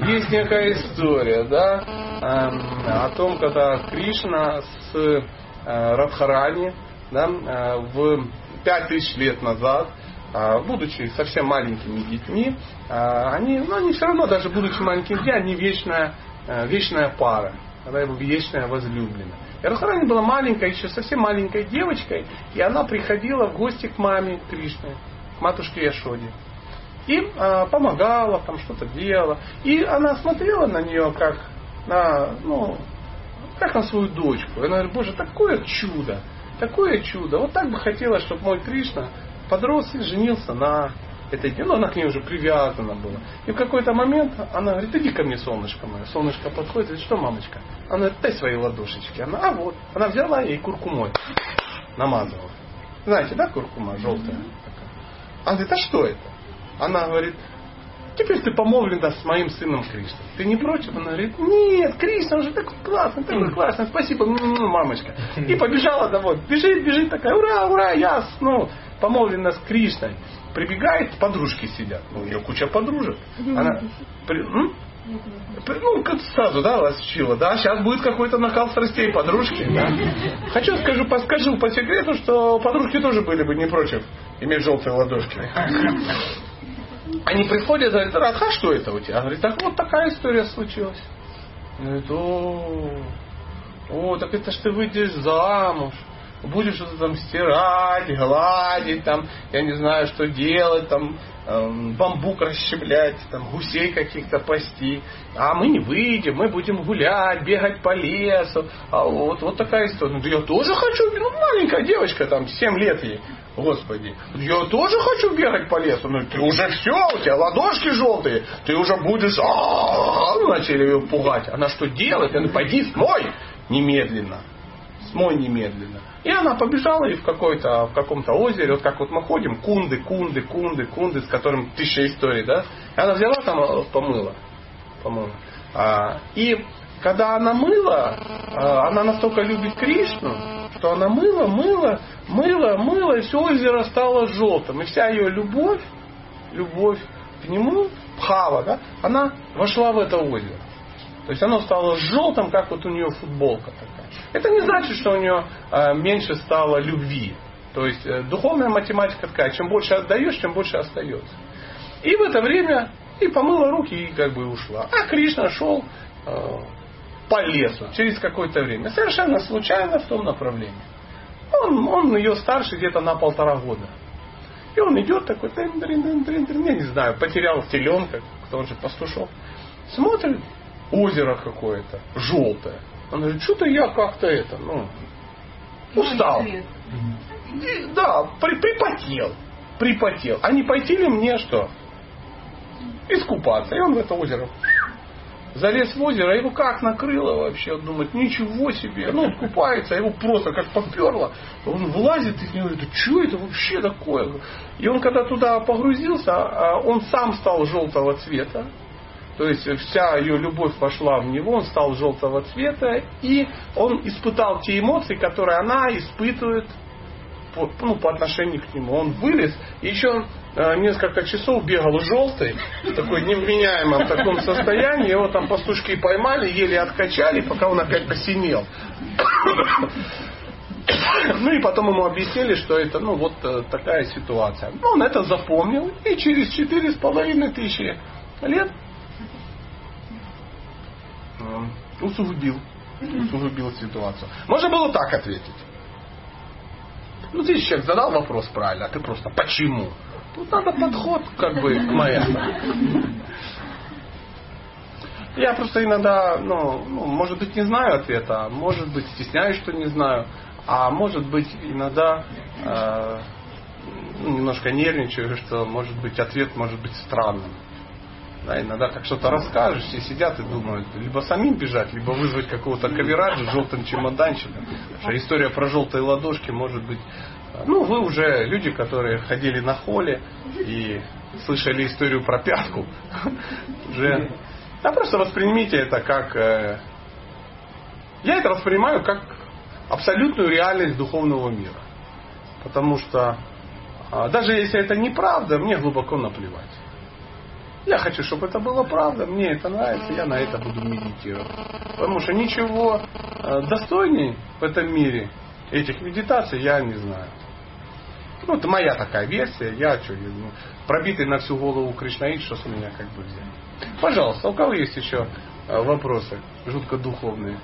Есть некая история, да, эм, о том, когда Кришна с э, Радхарани, да, э, в пять тысяч лет назад, э, будучи совсем маленькими детьми, они, ну, они все равно, даже будучи маленькими детьми, они вечная, вечная пара, она его вечная возлюбленная. И Радхарани была маленькая, еще совсем маленькой девочкой, и она приходила в гости к маме Кришны, к матушке Яшоде и э, помогала, там что-то делала. И она смотрела на нее как на, ну, как на свою дочку. И она говорит, боже, такое чудо, такое чудо. Вот так бы хотела, чтобы мой Кришна подрос и женился на этой девушке. Ну, она к ней уже привязана была. И в какой-то момент она говорит, иди ко мне, солнышко мое. Солнышко подходит, говорит, что, мамочка? Она говорит, дай свои ладошечки. Она, а вот. Она взяла и куркумой намазывала. Знаете, да, куркума желтая? Она говорит, а что это? Она говорит, теперь ты помолвлена с моим сыном Кришной. Ты не против? Она говорит, нет, Кришна уже такой классный, такой классный, спасибо, м-м, мамочка. И побежала домой. Бежит, бежит такая, ура, ура, я, ну, помолвлена с Кришной. Прибегает, подружки сидят. Ну, у нее куча подружек. Она, при- м? При- ну, как сразу, да, вас учила, да, сейчас будет какой-то накал страстей подружки, да. Хочу скажу, подскажу по секрету, что подружки тоже были бы не против иметь желтые ладошки. Они приходят, говорят, Радха, что это у тебя? Говорит, так вот такая история случилась. Говорит, о, о, так это ж ты выйдешь замуж, будешь что-то там стирать, гладить, там, я не знаю, что делать, там, эм, бамбук расщеплять, там, гусей каких-то пасти. А мы не выйдем, мы будем гулять, бегать по лесу. А вот, вот такая история. Да я тоже хочу, ну, маленькая девочка, там, 7 лет ей. Господи, я тоже хочу бегать по лесу. Ну, ты уже все, у тебя ладошки желтые, ты уже будешь... «А-а-а!» Начали ее пугать. Она что делает? Она, пойди смой немедленно. Смой немедленно. И она побежала и в, какой-то, в каком-то озере, вот как вот мы ходим, кунды, кунды, кунды, кунды, с которым тысяча историй, да? И она взяла там, э, помыла. помыла. А, и когда она мыла, а, она настолько любит Кришну, что она мыла, мыла, мыла, мыла, и все озеро стало желтым. И вся ее любовь, любовь к нему, пхава, да, она вошла в это озеро. То есть оно стало желтым, как вот у нее футболка такая. Это не значит, что у нее э, меньше стало любви. То есть э, духовная математика такая, чем больше отдаешь, тем больше остается. И в это время и помыла руки и как бы ушла. А Кришна шел э, по лесу через какое-то время. Совершенно случайно в том направлении. Он, он ее старше где-то на полтора года. И он идет такой, дрин, дрин, дрин, дрин, дрин, я не знаю, потерял теленка, кто же пастушок. Смотрит, озеро какое-то, желтое. Он говорит, что-то я как-то это, ну, устал. И, да, при, припотел. Припотел. А не пойти ли мне что? Искупаться. И он в это озеро залез в озеро, его как накрыло вообще, он думает, ничего себе, ну он купается, его просто как поперло, он вылазит из него, говорит, что это вообще такое? И он когда туда погрузился, а, он сам стал желтого цвета, то есть вся ее любовь пошла в него, он стал желтого цвета, и он испытал те эмоции, которые она испытывает по, ну, по отношению к нему. Он вылез, и еще э, несколько часов бегал желтый, в такой невменяемом таком состоянии, его там пастушки поймали, еле откачали, пока он опять посинел. Ну и потом ему объяснили, что это ну вот э, такая ситуация. Ну, он это запомнил и через четыре с половиной тысячи лет э, усугубил, усугубил ситуацию. Можно было так ответить. Ну, здесь человек задал вопрос правильно, а ты просто почему? Тут надо подход как бы моему. Я просто иногда, ну, ну, может быть, не знаю ответа, может быть, стесняюсь, что не знаю, а может быть, иногда э, ну, немножко нервничаю, что, может быть, ответ может быть странным. Да, иногда как что-то расскажешь, все сидят и думают, либо самим бежать, либо вызвать какого-то кавераджа с желтым чемоданчиком. Что история про желтые ладошки может быть... Ну, вы уже люди, которые ходили на холле и слышали историю про пятку. Уже... Да просто воспримите это как... Э, я это воспринимаю как абсолютную реальность духовного мира. Потому что а, даже если это неправда, мне глубоко наплевать. Я хочу, чтобы это было правда, мне это нравится, я на это буду медитировать. Потому что ничего э, достойней в этом мире этих медитаций я не знаю. Ну, это моя такая версия, я что, ну, пробитый на всю голову Кришнаит, что с меня как бы взять. Пожалуйста, у кого есть еще э, вопросы, жутко духовные?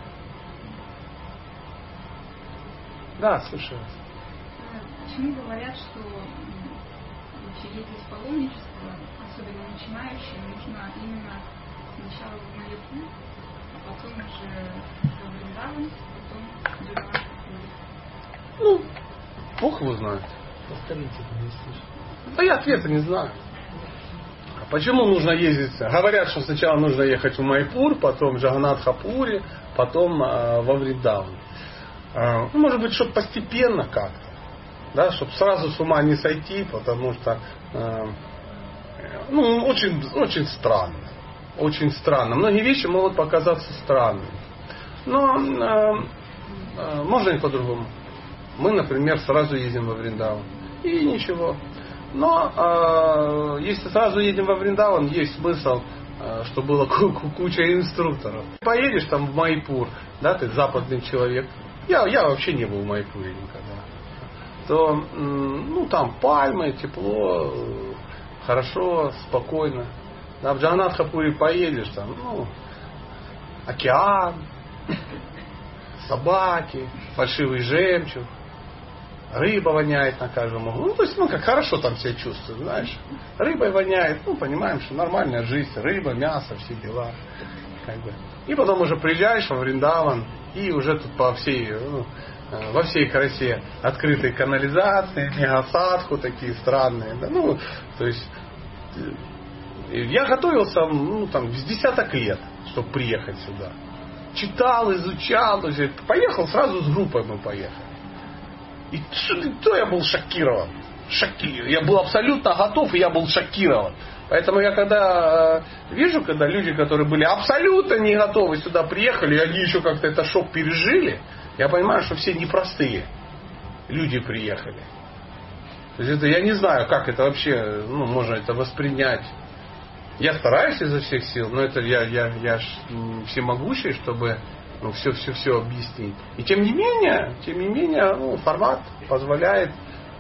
Да, слушаю вас. Почему говорят, что вообще есть паломничество, начинающим, нужно именно сначала в молитву, а потом уже в Вриндаван, потом Дживан. Ну, Бог его знает. Повторите, если Да я ответа не знаю. А Почему нужно ездить? Говорят, что сначала нужно ехать в Майпур, потом в Джаганатхапуре, потом э, во Вриндаван. Э, ну, может быть, чтобы постепенно как-то. Да, чтобы сразу с ума не сойти, потому что э, ну, очень, очень странно. Очень странно. Многие вещи могут показаться странными. Но э, э, можно и по-другому. Мы, например, сразу едем во Вриндаван. И ничего. Но э, если сразу едем во Вриндаван, есть смысл, э, что было ку- ку- куча инструкторов. Поедешь там в Майпур, да, ты западный человек. Я, я вообще не был в Майпуре никогда. То, м, ну, там пальмы, тепло, э, хорошо, спокойно. Да, в Джаганатхапуре поедешь, там, ну, океан, собаки, фальшивый жемчуг, рыба воняет на каждом углу. Ну, то есть, ну, как хорошо там себя чувствуешь, знаешь. Рыбой воняет, ну, понимаем, что нормальная жизнь, рыба, мясо, все дела. Как бы. И потом уже приезжаешь во Вриндаван, и уже тут по всей, ну, во всей красе открытые канализации, мегасадху такие странные. Да, ну, то есть, э, я готовился, ну, там, с десяток лет, чтобы приехать сюда. Читал, изучал, то есть, поехал, сразу с группой мы поехали. И то я был шокирован. Шоки... Я был абсолютно готов, и я был шокирован. Поэтому я когда э, вижу, когда люди, которые были абсолютно не готовы сюда приехали, и они еще как-то это шок пережили, я понимаю, что все непростые люди приехали. То есть это, я не знаю, как это вообще, ну, можно это воспринять. Я стараюсь изо всех сил, но это я, я, я ж всемогущий, чтобы ну, все, все, все объяснить. И тем не менее, тем не менее, ну, формат позволяет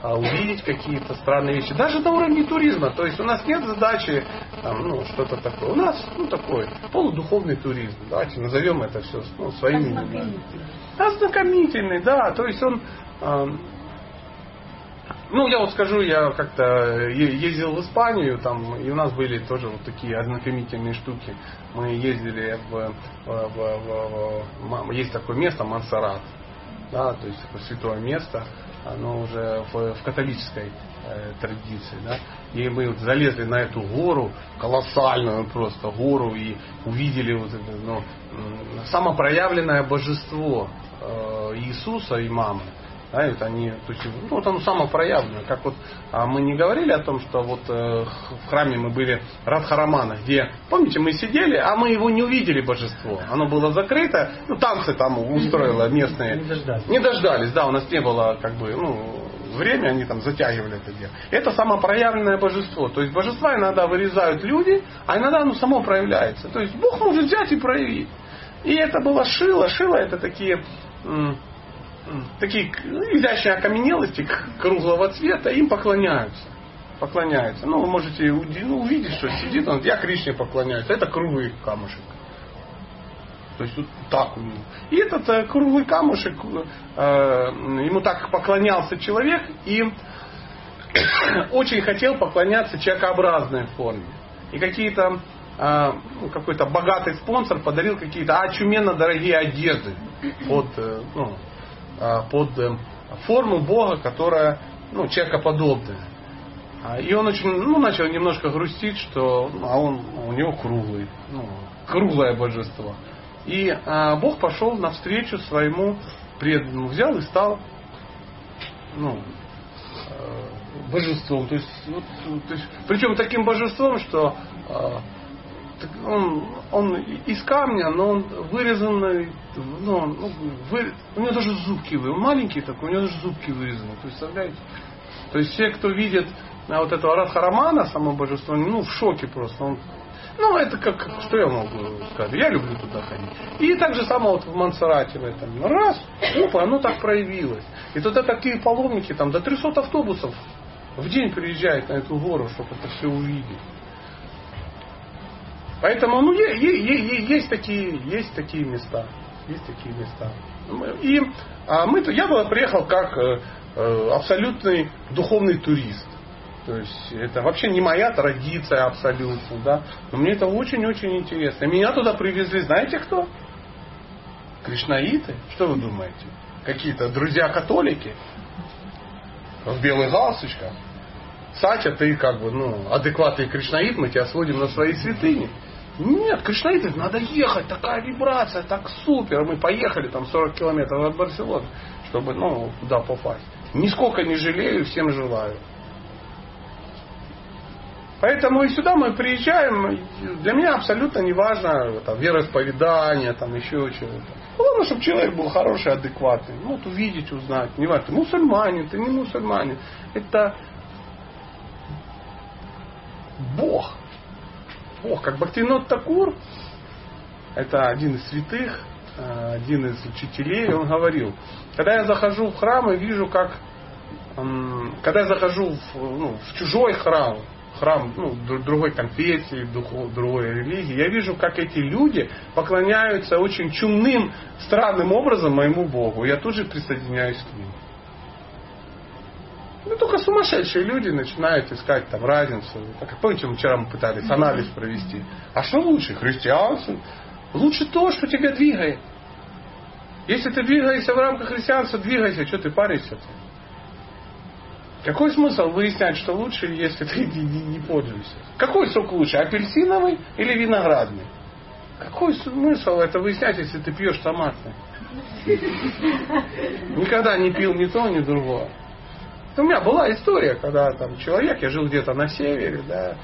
увидеть какие-то странные вещи. Даже на уровне туризма. То есть у нас нет задачи там, ну, что-то такое. У нас ну, такой полудуховный туризм. Давайте назовем это все ну, своими именами. Ознакомительный, да. То есть он а, ну, я вот скажу, я как-то ездил в Испанию, там, и у нас были тоже вот такие ознакомительные штуки. Мы ездили в, в- в- в- в- есть такое место, Монсеррат. да, то есть такое святое место, оно уже в, в католической э, традиции, да, и мы вот залезли на эту гору, колоссальную просто гору, и увидели вот это, ну, самопроявленное божество э, Иисуса и мамы. Да, и вот они, то есть, ну, вот оно самопроявленное. Как вот а мы не говорили о том, что вот э, в храме мы были Радхарамана, где, помните, мы сидели, а мы его не увидели божество. Оно было закрыто, ну танцы там устроило местные. Не дождались. Не дождались, да, у нас не было как бы, ну, время, они там затягивали это дело. Это самопроявленное божество. То есть божества иногда вырезают люди, а иногда оно само проявляется. То есть Бог может взять и проявить. И это было шило. Шило это такие такие ну, изящные окаменелости круглого цвета, им поклоняются. Поклоняются. Ну, вы можете ну, увидеть, что сидит он, я Кришне поклоняюсь. Это круглый камушек. То есть вот так у него. И этот э, круглый камушек, э, ему так поклонялся человек и очень хотел поклоняться человекообразной форме. И какие-то э, ну, какой-то богатый спонсор подарил какие-то очуменно дорогие одежды э, ну, э, под э, форму Бога, которая ну, человекоподобная. А, И он очень, ну, начал немножко грустить, что ну, а он, у него круглый, ну, круглое божество. И а, Бог пошел навстречу своему преданному, взял и стал ну, э, божеством. То есть, вот, то есть, причем таким божеством, что так он, он из камня, но он вырезанный, ну, ну, вы- у него даже зубки, вы- он маленький такой, у него даже зубки вырезаны, представляете? То есть все, кто видит а, вот этого Радхарамана, само божество, ну, в шоке просто. Он, ну, это как, что я могу сказать, я люблю туда ходить. И так же само вот в Мансарате в этом. Раз, опа, оно так проявилось. И туда такие паломники, там до 300 автобусов в день приезжают на эту гору, чтобы это все увидеть. Поэтому ну, е- е- е- есть, такие, есть такие места. Есть такие места. И а, мы, я туда приехал как э, э, абсолютный духовный турист. То есть это вообще не моя традиция абсолютно, да. Но мне это очень-очень интересно. Меня туда привезли, знаете кто? Кришнаиты. Что вы думаете? Какие-то друзья-католики в белых галстучках. Сатя, ты как бы, ну, адекватный кришнаит, мы тебя сводим на свои святыни. Нет, кришнаиты, надо ехать, такая вибрация, так супер. Мы поехали там 40 километров от Барселоны, чтобы, ну, туда попасть. Нисколько не жалею, всем желаю. Поэтому и сюда мы приезжаем, для меня абсолютно не важно там, вероисповедание, там еще чего-то. Главное, чтобы человек был хороший, адекватный. Ну, вот увидеть, узнать. Не важно, ты мусульманин, ты не мусульманин. Это Бог. Бог, как Бхактинот Такур, это один из святых, э, один из учителей, он говорил, когда я захожу в храм и вижу, как когда я захожу в, ну, в чужой храм, храм ну, дру- другой конфессии, духов- другой религии, я вижу, как эти люди поклоняются очень чумным, странным образом моему Богу. Я тут же присоединяюсь к ним. Ну, только сумасшедшие люди начинают искать там разницу. Так, помните, мы вчера мы пытались анализ провести. А что лучше? Христианство? Лучше то, что тебя двигает. Если ты двигаешься в рамках христианства, двигайся, что ты паришься-то? Какой смысл выяснять, что лучше, если ты не, не- не пользуешься? Какой сок лучше, апельсиновый или виноградный? Какой смысл это выяснять, если ты пьешь томатный? Никогда не пил ни то, ни другое. У меня была история, когда там человек, я жил где-то на севере, да,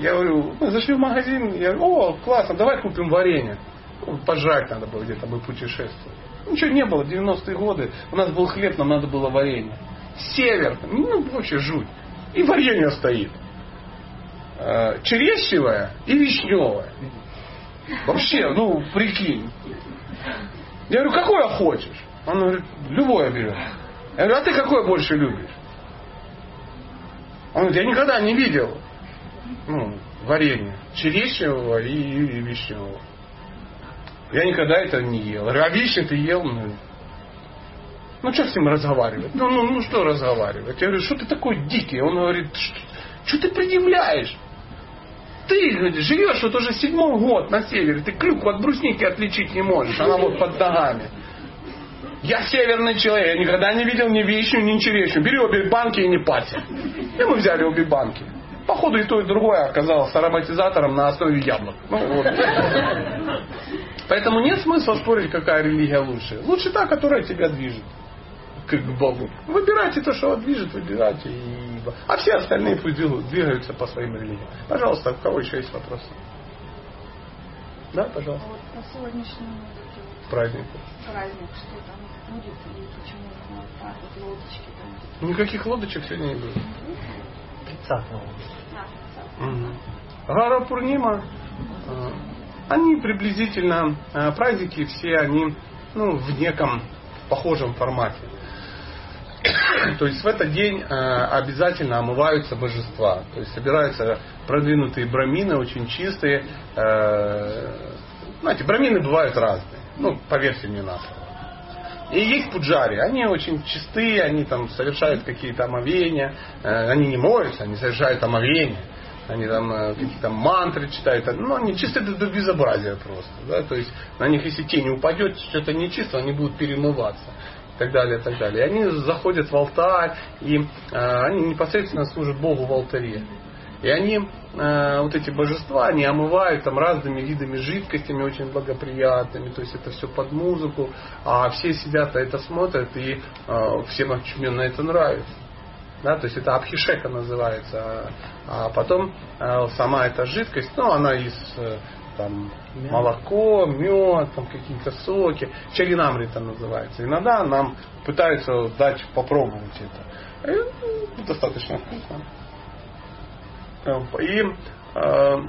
я говорю, мы зашли в магазин, я говорю, о, классно, давай купим варенье. Ну, Пожрать надо было где-то, мы путешествовали. Ничего не было, 90-е годы, у нас был хлеб, нам надо было варенье. Север, ну вообще жуть. И варенье стоит. Э, Черешневое и вишневое. Вообще, ну, прикинь. Я говорю, какое хочешь? Он говорит, любое берем. Я говорю, а ты какое больше любишь? Он говорит, я никогда не видел ну, варенье черешневого и, вишневого. Я никогда это не ел. А вишни ты ел? Ну, ну что с ним разговаривать? Ну, ну, ну что разговаривать? Я говорю, что ты такой дикий? Он говорит, что, что ты предъявляешь? Ты говорит, живешь вот уже седьмой год на севере, ты клюкву от брусники отличить не можешь, она вот под ногами. Я северный человек, я никогда не видел ни вещью, ни черешню. Бери обе банки и не парься. И мы взяли обе банки. Походу и то, и другое оказалось ароматизатором на основе яблок. Ну, вот. Поэтому нет смысла спорить, какая религия лучше. Лучше та, которая тебя движет к Богу. Выбирайте то, что вас движет, выбирайте. И... А все остальные пусть двигаются по своим религиям. Пожалуйста, у кого еще есть вопросы? Да, пожалуйста. Вот по сегодняшнему Праздник. праздник, что там будет и почему вот так вот лодочки там. Никаких лодочек сегодня не будет. 30 А, Мгм. Гара Пурнима, э, они приблизительно, э, праздники все, они ну, в неком похожем формате. То есть в этот день э, обязательно омываются божества. То есть собираются продвинутые брамины, очень чистые. Знаете, брамины бывают разные. Ну, поверьте мне на слово. И есть пуджари, они очень чистые, они там совершают какие-то омовения, э, они не моются, они совершают омовения, они там э, какие-то мантры читают, ну они чистые до, до безобразия просто, да, то есть на них если тень упадет, что-то нечисто, они будут перемываться и так далее, и так далее. И они заходят в алтарь, и э, они непосредственно служат Богу в алтаре. И они, э, вот эти божества, они омывают там разными видами жидкостями, очень благоприятными, то есть это все под музыку, а все сидят это смотрят, и э, всем очуменно это нравится. Да, то есть это абхишека называется. А потом э, сама эта жидкость, ну, она из э, там, молоко, мед, там какие-то соки. Чаринамри это называется. Иногда нам пытаются дать попробовать это. И, ну, достаточно вкусно. И э,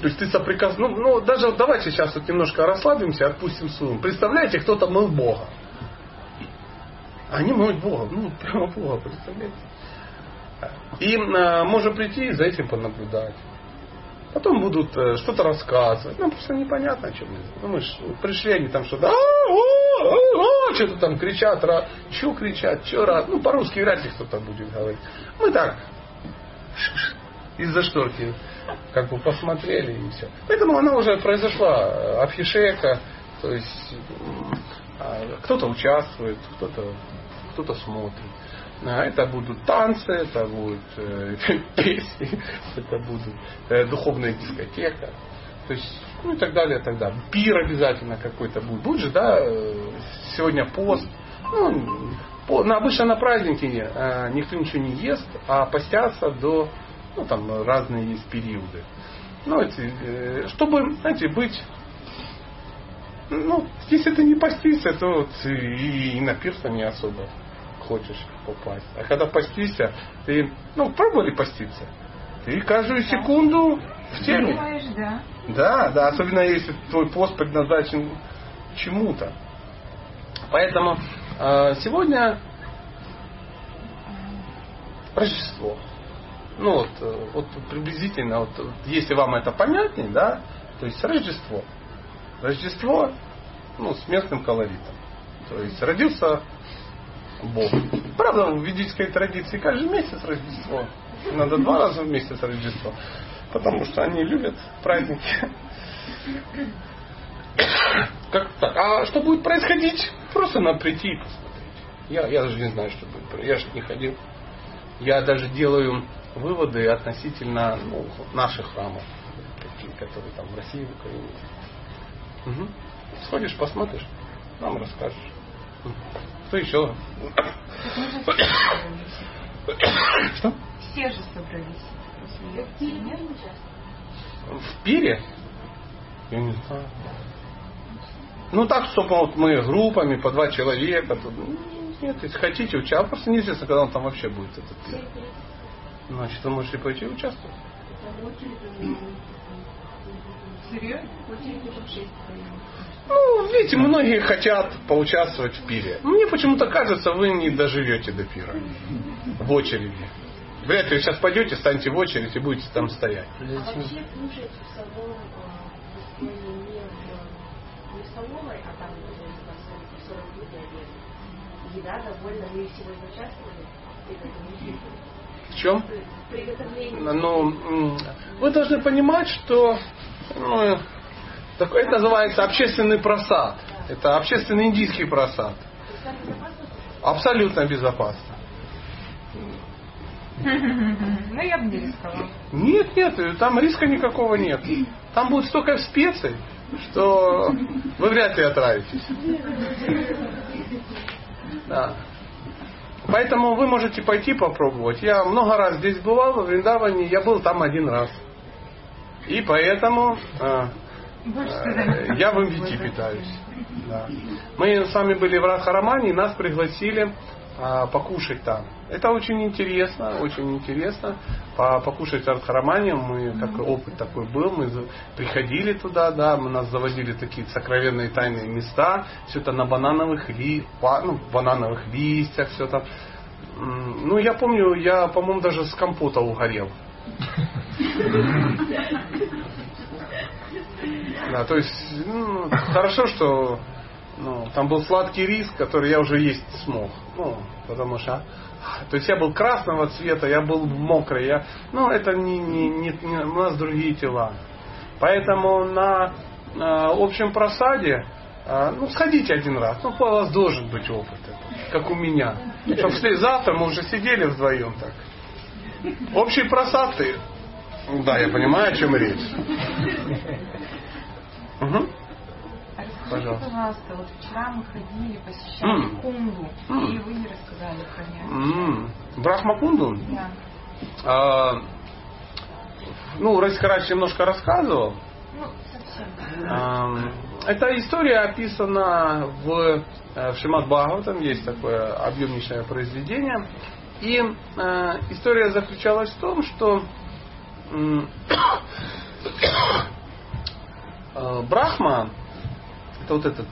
то есть ты соприкос... Ну, ну, даже давайте сейчас вот немножко расслабимся, отпустим сумму. Представляете, кто-то мыл Бога. Они моют Бога. Ну, прямо Бога, представляете? И э, можно прийти и за этим понаблюдать. Потом будут э, что-то рассказывать. Ну, просто непонятно, о чем. Ну, мы ж пришли, они там что-то, «А, о, о, о», что-то там кричат, ра... что кричат, что рад. Ну, по-русски вряд ли кто-то будет говорить. Мы так, из-за шторки, как бы посмотрели и все. Поэтому она уже произошла, э, афишека, то есть а, кто-то участвует, кто-то кто смотрит. А Это будут танцы, это будут э, песни, это будут э, духовная дискотека. То есть, ну и так далее, и так далее. Пир обязательно какой-то будет. Будет же, да, сегодня пост. Ну, по, на, обычно на праздники э, никто ничего не ест, а постятся до, ну там разные есть периоды. Ну, эти, э, чтобы, знаете, быть ну, если ты не постишься, то вот и, и на пирство не особо хочешь попасть. А когда постишься, ты, ну, пробовали поститься? Ты каждую секунду в теме. Бываешь, да. Да, да, особенно если твой пост предназначен чему-то. Поэтому э, сегодня Рождество. Ну вот, э, вот приблизительно, вот, вот, если вам это понятнее, да, то есть Рождество. Рождество, ну, с местным колоритом. То есть родился Бог. Правда, в ведической традиции каждый месяц Рождество. Надо два раза в месяц Рождество. Потому что они любят праздники. Как так? А что будет происходить? Просто надо прийти и посмотреть. Я, я даже не знаю, что будет. Я же не ходил. Я даже делаю выводы относительно ну, наших храмов, такие, которые там в России, в Украине. Угу. Сходишь, посмотришь, нам расскажешь. Что еще? Что? Все же собрались. В пире? Я не знаю. Ну так, чтобы вот мы группами по два человека. Тут, ну, нет, если хотите участвовать, просто неизвестно, когда он там вообще будет этот пир. Значит, вы можете пойти участвовать. Ну, видите, многие хотят поучаствовать в пире. Мне почему-то кажется, вы не доживете до пира. В очереди. Вряд ли вы сейчас пойдете, станете в очередь и будете там стоять. А вообще кушать в э, не, столовой, а там где по 40 людей обед. Еда довольно, мы сегодня участвовали чем? Ну, вы должны понимать, что ну, такое это называется общественный просад. Это общественный индийский просад. Абсолютно безопасно. Ну, я бы не рисковала. Нет, нет, там риска никакого нет. Там будет столько специй, что вы вряд ли отравитесь. Да. Поэтому вы можете пойти попробовать. Я много раз здесь бывал, в Вриндаване, я был там один раз. И поэтому э, э, я в МВТ питаюсь. Да. Мы с вами были в Радхарамане, и нас пригласили покушать там. Это очень интересно, очень интересно. По- Покушать в Радхарамане, мы как опыт такой был, мы приходили туда, да, мы нас заводили в такие сокровенные тайные места, все это на банановых ли, ну, банановых листьях, все там. Ну, я помню, я, по-моему, даже с компота угорел. Да, то есть, ну, хорошо, что ну, там был сладкий рис, который я уже есть смог. Ну, потому что то есть я был красного цвета, я был мокрый. Я, ну, это не, не, не, не- у нас другие тела. Поэтому на э, общем просаде, э, ну, сходите один раз. Ну, у вас должен быть опыт, как у меня. Чтобы завтра мы уже сидели вдвоем так. Общий просад ты. Да, я понимаю, о чем речь. Мгм. Пожалуйста. пожалуйста, вот вчера мы ходили, посещали М. Кунду, М. и вы не рассказали про нее. М, Брахмакунду? Да. А, ну, Райскарач немножко рассказывал. Ну, совсем. Эта история описана в, э, в Шимат Бхагаватам, есть такое объемнейшее произведение. И э, история заключалась в том, что э, Брахма, это вот этот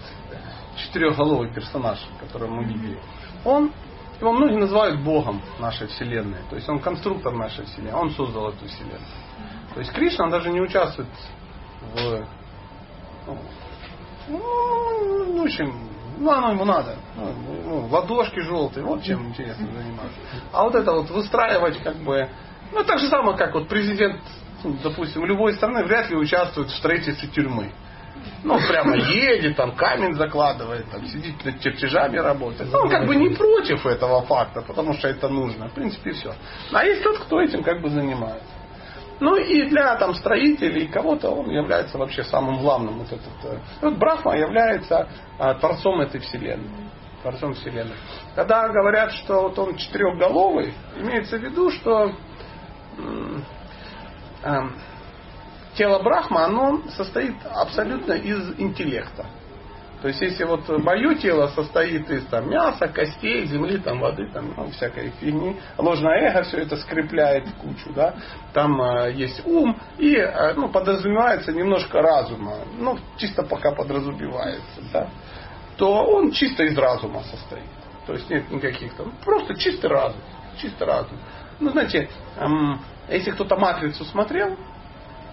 четырехголовый персонаж, которого мы видели, он, его многие называют Богом нашей Вселенной. То есть он конструктор нашей Вселенной, он создал эту Вселенную. То есть Кришна он даже не участвует в ну, ну, в общем, ну, оно ему надо. Ну, ну, ладошки желтые, вот чем интересно заниматься. А вот это вот выстраивать как бы, ну, так же самое, как вот президент, допустим, любой страны вряд ли участвует в строительстве тюрьмы. Ну, прямо едет, там камень закладывает, там сидит над чертежами работает. Ну, он как бы не против этого факта, потому что это нужно. В принципе, все. А есть тот, кто этим как бы занимается. Ну и для там строителей кого-то он является вообще самым главным. Вот этот, э, вот Брахма является а, творцом этой вселенной. Творцом вселенной. Когда говорят, что вот он четырехголовый, имеется в виду, что м, эм, тело Брахма, оно состоит абсолютно из интеллекта. То есть, если вот мое тело состоит из там, мяса, костей, земли, там, воды, там, ну, всякой фигни, ложное эго все это скрепляет в кучу, да, там э, есть ум и э, ну, подразумевается немножко разума, ну, чисто пока подразумевается, да, то он чисто из разума состоит. То есть нет никаких там, просто чистый разум, чистый разум. Ну, знаете, эм, если кто-то матрицу смотрел,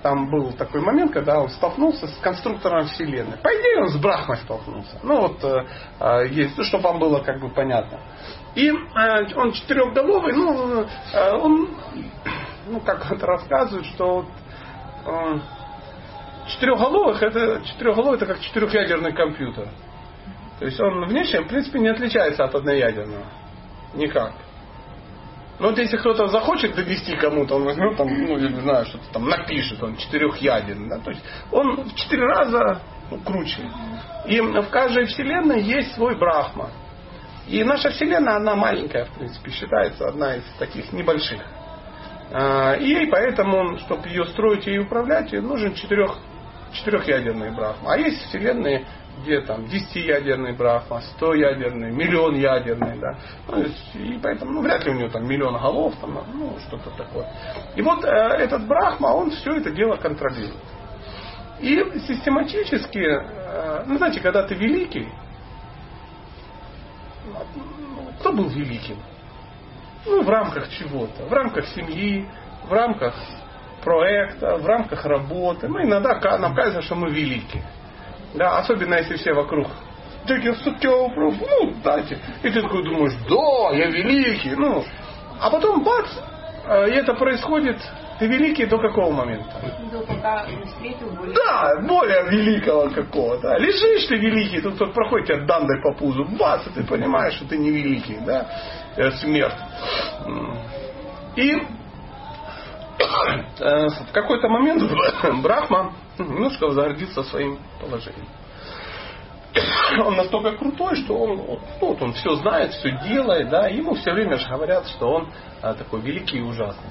там был такой момент, когда он столкнулся с конструктором Вселенной. По идее, он с Брахмой столкнулся. Ну вот, э, э, есть, ну, чтобы вам было как бы понятно. И э, он четырехголовый, ну, э, он, ну, как это рассказывают, что вот, э, четырехголовых, это, четырехголовый это как четырехъядерный компьютер. То есть он внешне, в принципе, не отличается от одноядерного. Никак. Ну вот если кто-то захочет довести кому-то, он возьмет там, ну, я не знаю, что-то там напишет, он четырехъядерный. Да? То есть он в четыре раза ну, круче. И в каждой вселенной есть свой Брахма. И наша вселенная, она маленькая, в принципе, считается одна из таких небольших. А, И поэтому, чтобы ее строить и управлять, нужен четырех, четырехъядерный Брахма. А есть вселенные, где там 10-ядерный Брахма, 100-ядерный, миллион ядерный, да. Ну, и поэтому, ну, вряд ли у него там миллион голов, там, ну, что-то такое. И вот э, этот Брахма, он все это дело контролирует. И систематически, э, ну, знаете, когда ты великий, кто был великим? Ну, в рамках чего-то. В рамках семьи, в рамках проекта, в рамках работы. Ну, иногда нам кажется, что мы велики. Да, особенно если все вокруг. Так я сутел, ну, дайте. И ты такой думаешь, да, я великий. Ну, а потом бац, э, и это происходит Ты великий до какого момента? До пока не встретил более. Да, более великого какого-то. Лежишь ты великий, тут кто проходит тебя дандой по пузу, бац, и ты понимаешь, что ты не великий, да, Это смерть. И э, в какой-то момент Брахма немножко возгордился своим положением. Он настолько крутой, что он, ну, вот он все знает, все делает, да, ему все время же говорят, что он а, такой великий и ужасный.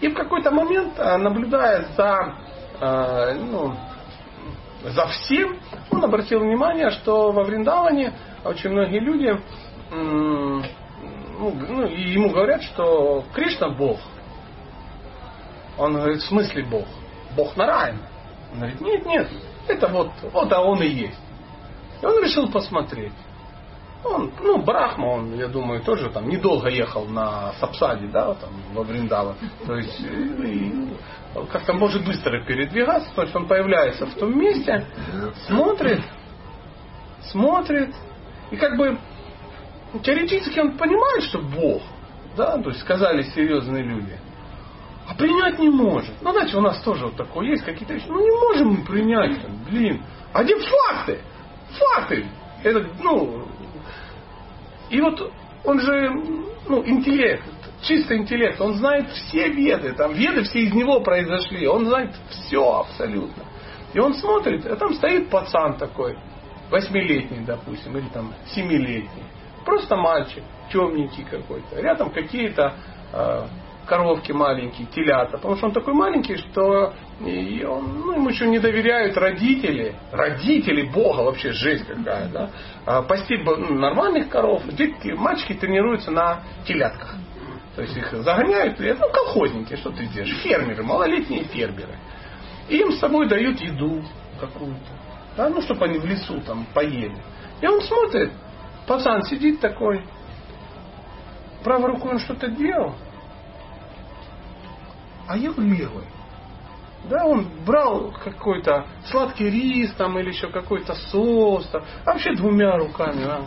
И в какой-то момент, а, наблюдая за, а, ну, за всем, он обратил внимание, что во Вриндаване очень многие люди, ну, ну, ему говорят, что Кришна Бог. Он говорит, в смысле Бог? Бог Нараин. Он говорит, нет, нет, это вот, вот а он и есть. И он решил посмотреть. Он, ну, Брахма, он, я думаю, тоже там недолго ехал на Сапсаде, да, там, во Вриндава. То есть, как-то может быстро передвигаться, то есть он появляется в том месте, смотрит, смотрит, и как бы теоретически он понимает, что Бог, да, то есть сказали серьезные люди, а принять не может. Ну, знаете, у нас тоже вот такое есть, какие-то вещи. Ну, не можем мы принять, блин. А где факты? Факты. Это, ну, и вот он же, ну, интеллект, чисто интеллект, он знает все веды, там веды все из него произошли, он знает все абсолютно. И он смотрит, а там стоит пацан такой, восьмилетний, допустим, или там семилетний. Просто мальчик, темненький какой-то. Рядом какие-то э, коровки маленькие, телята. Потому что он такой маленький, что он, ну, ему еще не доверяют родители. Родители Бога, вообще жесть какая. Да? А пасти ну, нормальных коров. Детки, мальчики тренируются на телятках. То есть их загоняют, ну, колхозники, что ты делаешь? Фермеры, малолетние фермеры. И им с собой дают еду какую-то. Да, ну, чтобы они в лесу там поели. И он смотрит, пацан сидит такой, правой рукой он что-то делал, а ел левой. Да, он брал какой-то сладкий рис там или еще какой-то соус, там, а вообще двумя руками а, ну,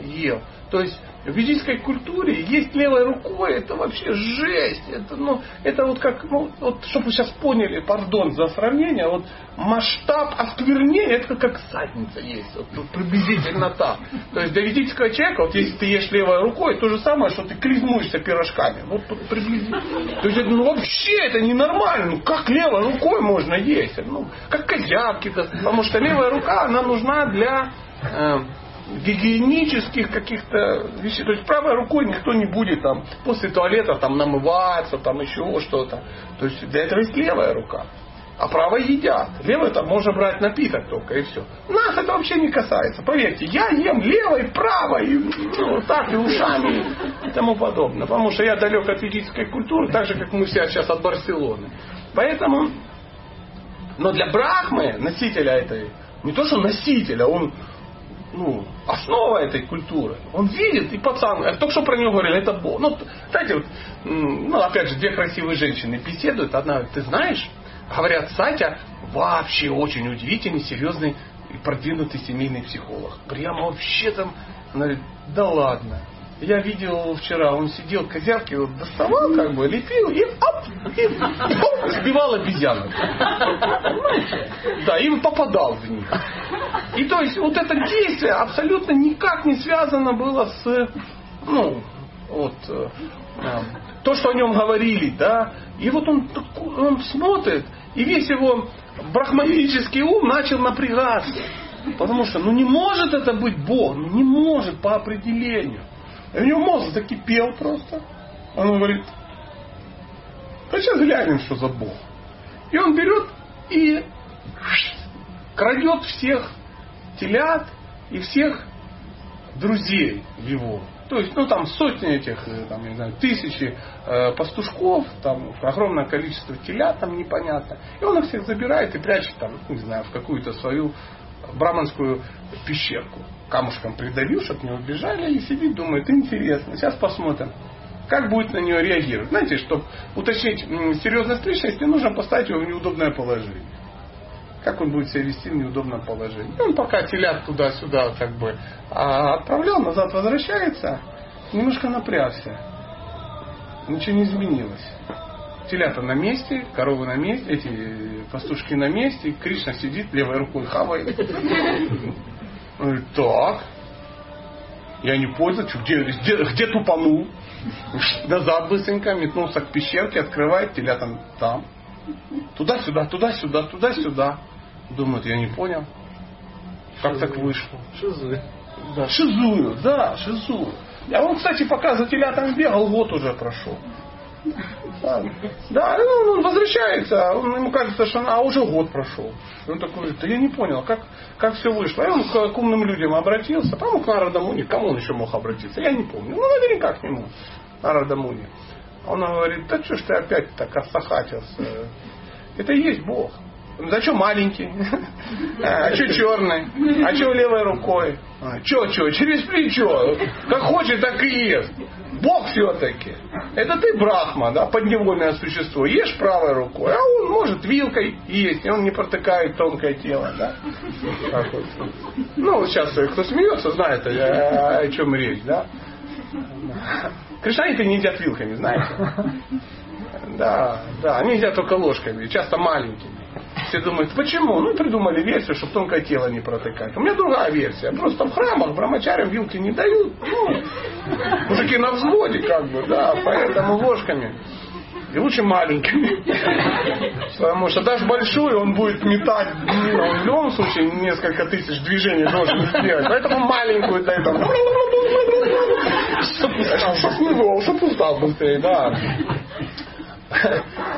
ел. То есть в ведической культуре есть левой рукой, это вообще жесть. Это, ну, это вот как, ну, вот, чтобы вы сейчас поняли, пардон за сравнение, вот масштаб осквернения, это как задница есть. Вот, вот приблизительно так. То есть для ведического человека, вот если ты ешь левой рукой, то же самое, что ты клизмуешься пирожками. Вот, вот приблизительно. То есть ну, вообще это ненормально. Ну, как левой рукой можно есть? Ну, как козявки. Потому что левая рука, она нужна для э, гигиенических каких-то вещей. То есть правой рукой никто не будет там после туалета там намываться, там еще что-то. То есть для этого есть левая рука. А правой едят. Левой там можно брать напиток только и все. Нас это вообще не касается. Поверьте, я ем левой, правой, ну, так и ушами и тому подобное. Потому что я далек от ведической культуры, так же, как мы все сейчас от Барселоны. Поэтому, но для Брахмы, носителя этой, не то что носителя, он ну, основа этой культуры. Он видит, и пацан, я только что про него говорили, это Бог. Ну, знаете, вот, ну, опять же, две красивые женщины беседуют. Одна говорит, ты знаешь, говорят, Сатя вообще очень удивительный, серьезный и продвинутый семейный психолог. Прямо вообще там, она говорит, да ладно. Я видел вчера, он сидел, козявки вот доставал, как бы, лепил, и оп, и оп, сбивал. Понимаете? Да, и попадал в них. И то есть вот это действие абсолютно никак не связано было с, ну, вот, э, э, то, что о нем говорили, да. И вот он, он смотрит, и весь его брахманический ум начал напрягаться. Потому что, ну не может это быть Бог, ну не может по определению. И у него мозг закипел просто. Он говорит, а сейчас глянем, что за Бог. И он берет и крадет всех телят и всех друзей его. То есть, ну там сотни этих, э, там, не знаю, тысячи э, пастушков, там огромное количество телят, там непонятно. И он их всех забирает и прячет там, не знаю, в какую-то свою браманскую пещерку. Камушком придавил, чтобы не убежали, и сидит, думает, интересно, сейчас посмотрим, как будет на нее реагировать. Знаете, чтобы уточнить серьезность личности, нужно поставить его в неудобное положение как он будет себя вести в неудобном положении. И он пока телят туда-сюда как бы а, отправлял, назад возвращается, немножко напрягся. Ничего не изменилось. Телята на месте, коровы на месте, эти пастушки на месте, Кришна сидит левой рукой хавает. Так, я не понял, что, где, где, где тупанул? Назад быстренько метнулся к пещерке, открывает, телята там. Туда-сюда, туда-сюда, туда-сюда. Думает, я не понял. Как так вышло? Шизы. Да, шизую, да, шизую. А он, кстати, пока за телятами бегал, год уже прошел. Да, да ну, он возвращается, он, ему кажется, что а уже год прошел. Он такой, да я не понял, как, как все вышло. И он к, к умным людям обратился, по-моему, к Нарадамуни, к кому он еще мог обратиться, я не помню. Ну, наверняка к нему, Нарадамуни. Он говорит, да что ж ты опять так осахатился? Это и есть Бог. Зачем маленький? А что черный? А что левой рукой? А, что, что? Через плечо. Как хочет, так и ест. Бог все-таки. Это ты Брахма, да, подневольное существо. Ешь правой рукой, а он может вилкой есть, и он не протыкает тонкое тело, да. Вот. Ну, сейчас кто смеется, знает, о, о чем речь, да. Кришнаиты не едят вилками, знаете? Да, да, они едят только ложками, часто маленькими. Все думают, почему? Ну, придумали версию, чтобы тонкое тело не протыкать. У меня другая версия. Просто в храмах брамачарям вилки не дают. Ну, мужики на взводе, как бы, да, поэтому ложками. И лучше маленькими. Потому что даже большой он будет метать, он в любом случае несколько тысяч движений должен сделать. Поэтому маленькую для этого. Чтоб устал быстрее, да.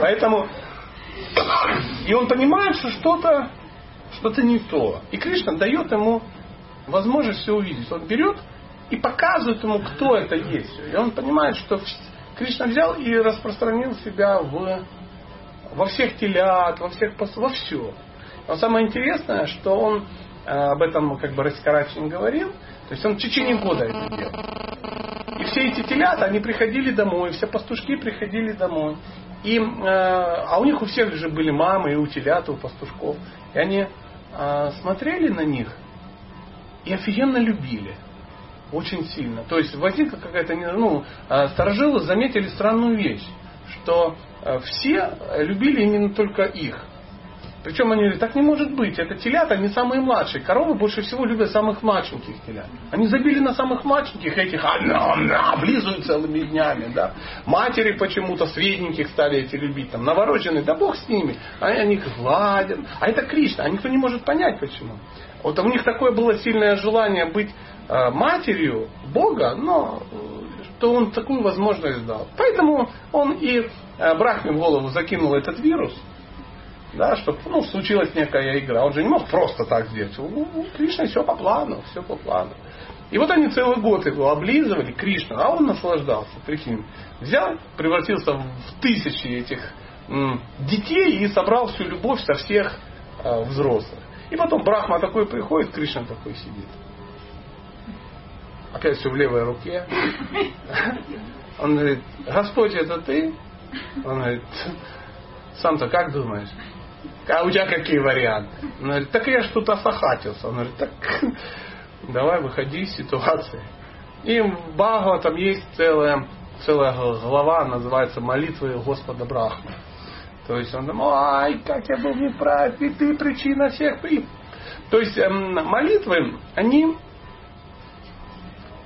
Поэтому и он понимает, что что-то что-то не то. И Кришна дает ему возможность все увидеть. Он берет и показывает ему, кто это есть. И он понимает, что Кришна взял и распространил себя в, во всех телят, во всех во все. Но самое интересное, что он э, об этом как бы Раскарачин говорил, то есть он в течение года это делал. И все эти телята, они приходили домой, все пастушки приходили домой. И, э, а у них у всех же были мамы и у телят, и у пастушков. И они э, смотрели на них и офигенно любили. Очень сильно. То есть возникла какая-то, ну, э, сторожилы заметили странную вещь, что все любили именно только их. Причем они говорят, так не может быть, это телята, они самые младшие. Коровы больше всего любят самых младшеньких телят. Они забили на самых младшеньких этих, а, на, на, облизывают целыми днями. Да. Матери почему-то средненьких стали эти любить. Там, новорожденные, да бог с ними. Они, они их гладят. А это Кришна, а никто не может понять почему. Вот у них такое было сильное желание быть э, матерью Бога, но что он такую возможность дал. Поэтому он и э, Брахме в голову закинул этот вирус – да, чтобы ну, случилась некая игра. Он же не мог просто так сделать. Ну, ну, Кришна все по плану, все по плану. И вот они целый год его облизывали, Кришна, а он наслаждался, прикинь. Взял, превратился в тысячи этих м, детей и собрал всю любовь со всех э, взрослых. И потом Брахма такой приходит, Кришна такой сидит. Опять все в левой руке. Он говорит, Господь, это ты? Он говорит, сам-то как думаешь? А у тебя какие варианты? Он говорит, так я ж тут осахатился. Он говорит, так давай выходи из ситуации. И в Бхагава там есть целая, целая глава, называется «Молитвы Господа Брахмы». То есть он думал, ай, как я был неправ, и ты причина всех. И... То есть эм, молитвы, они...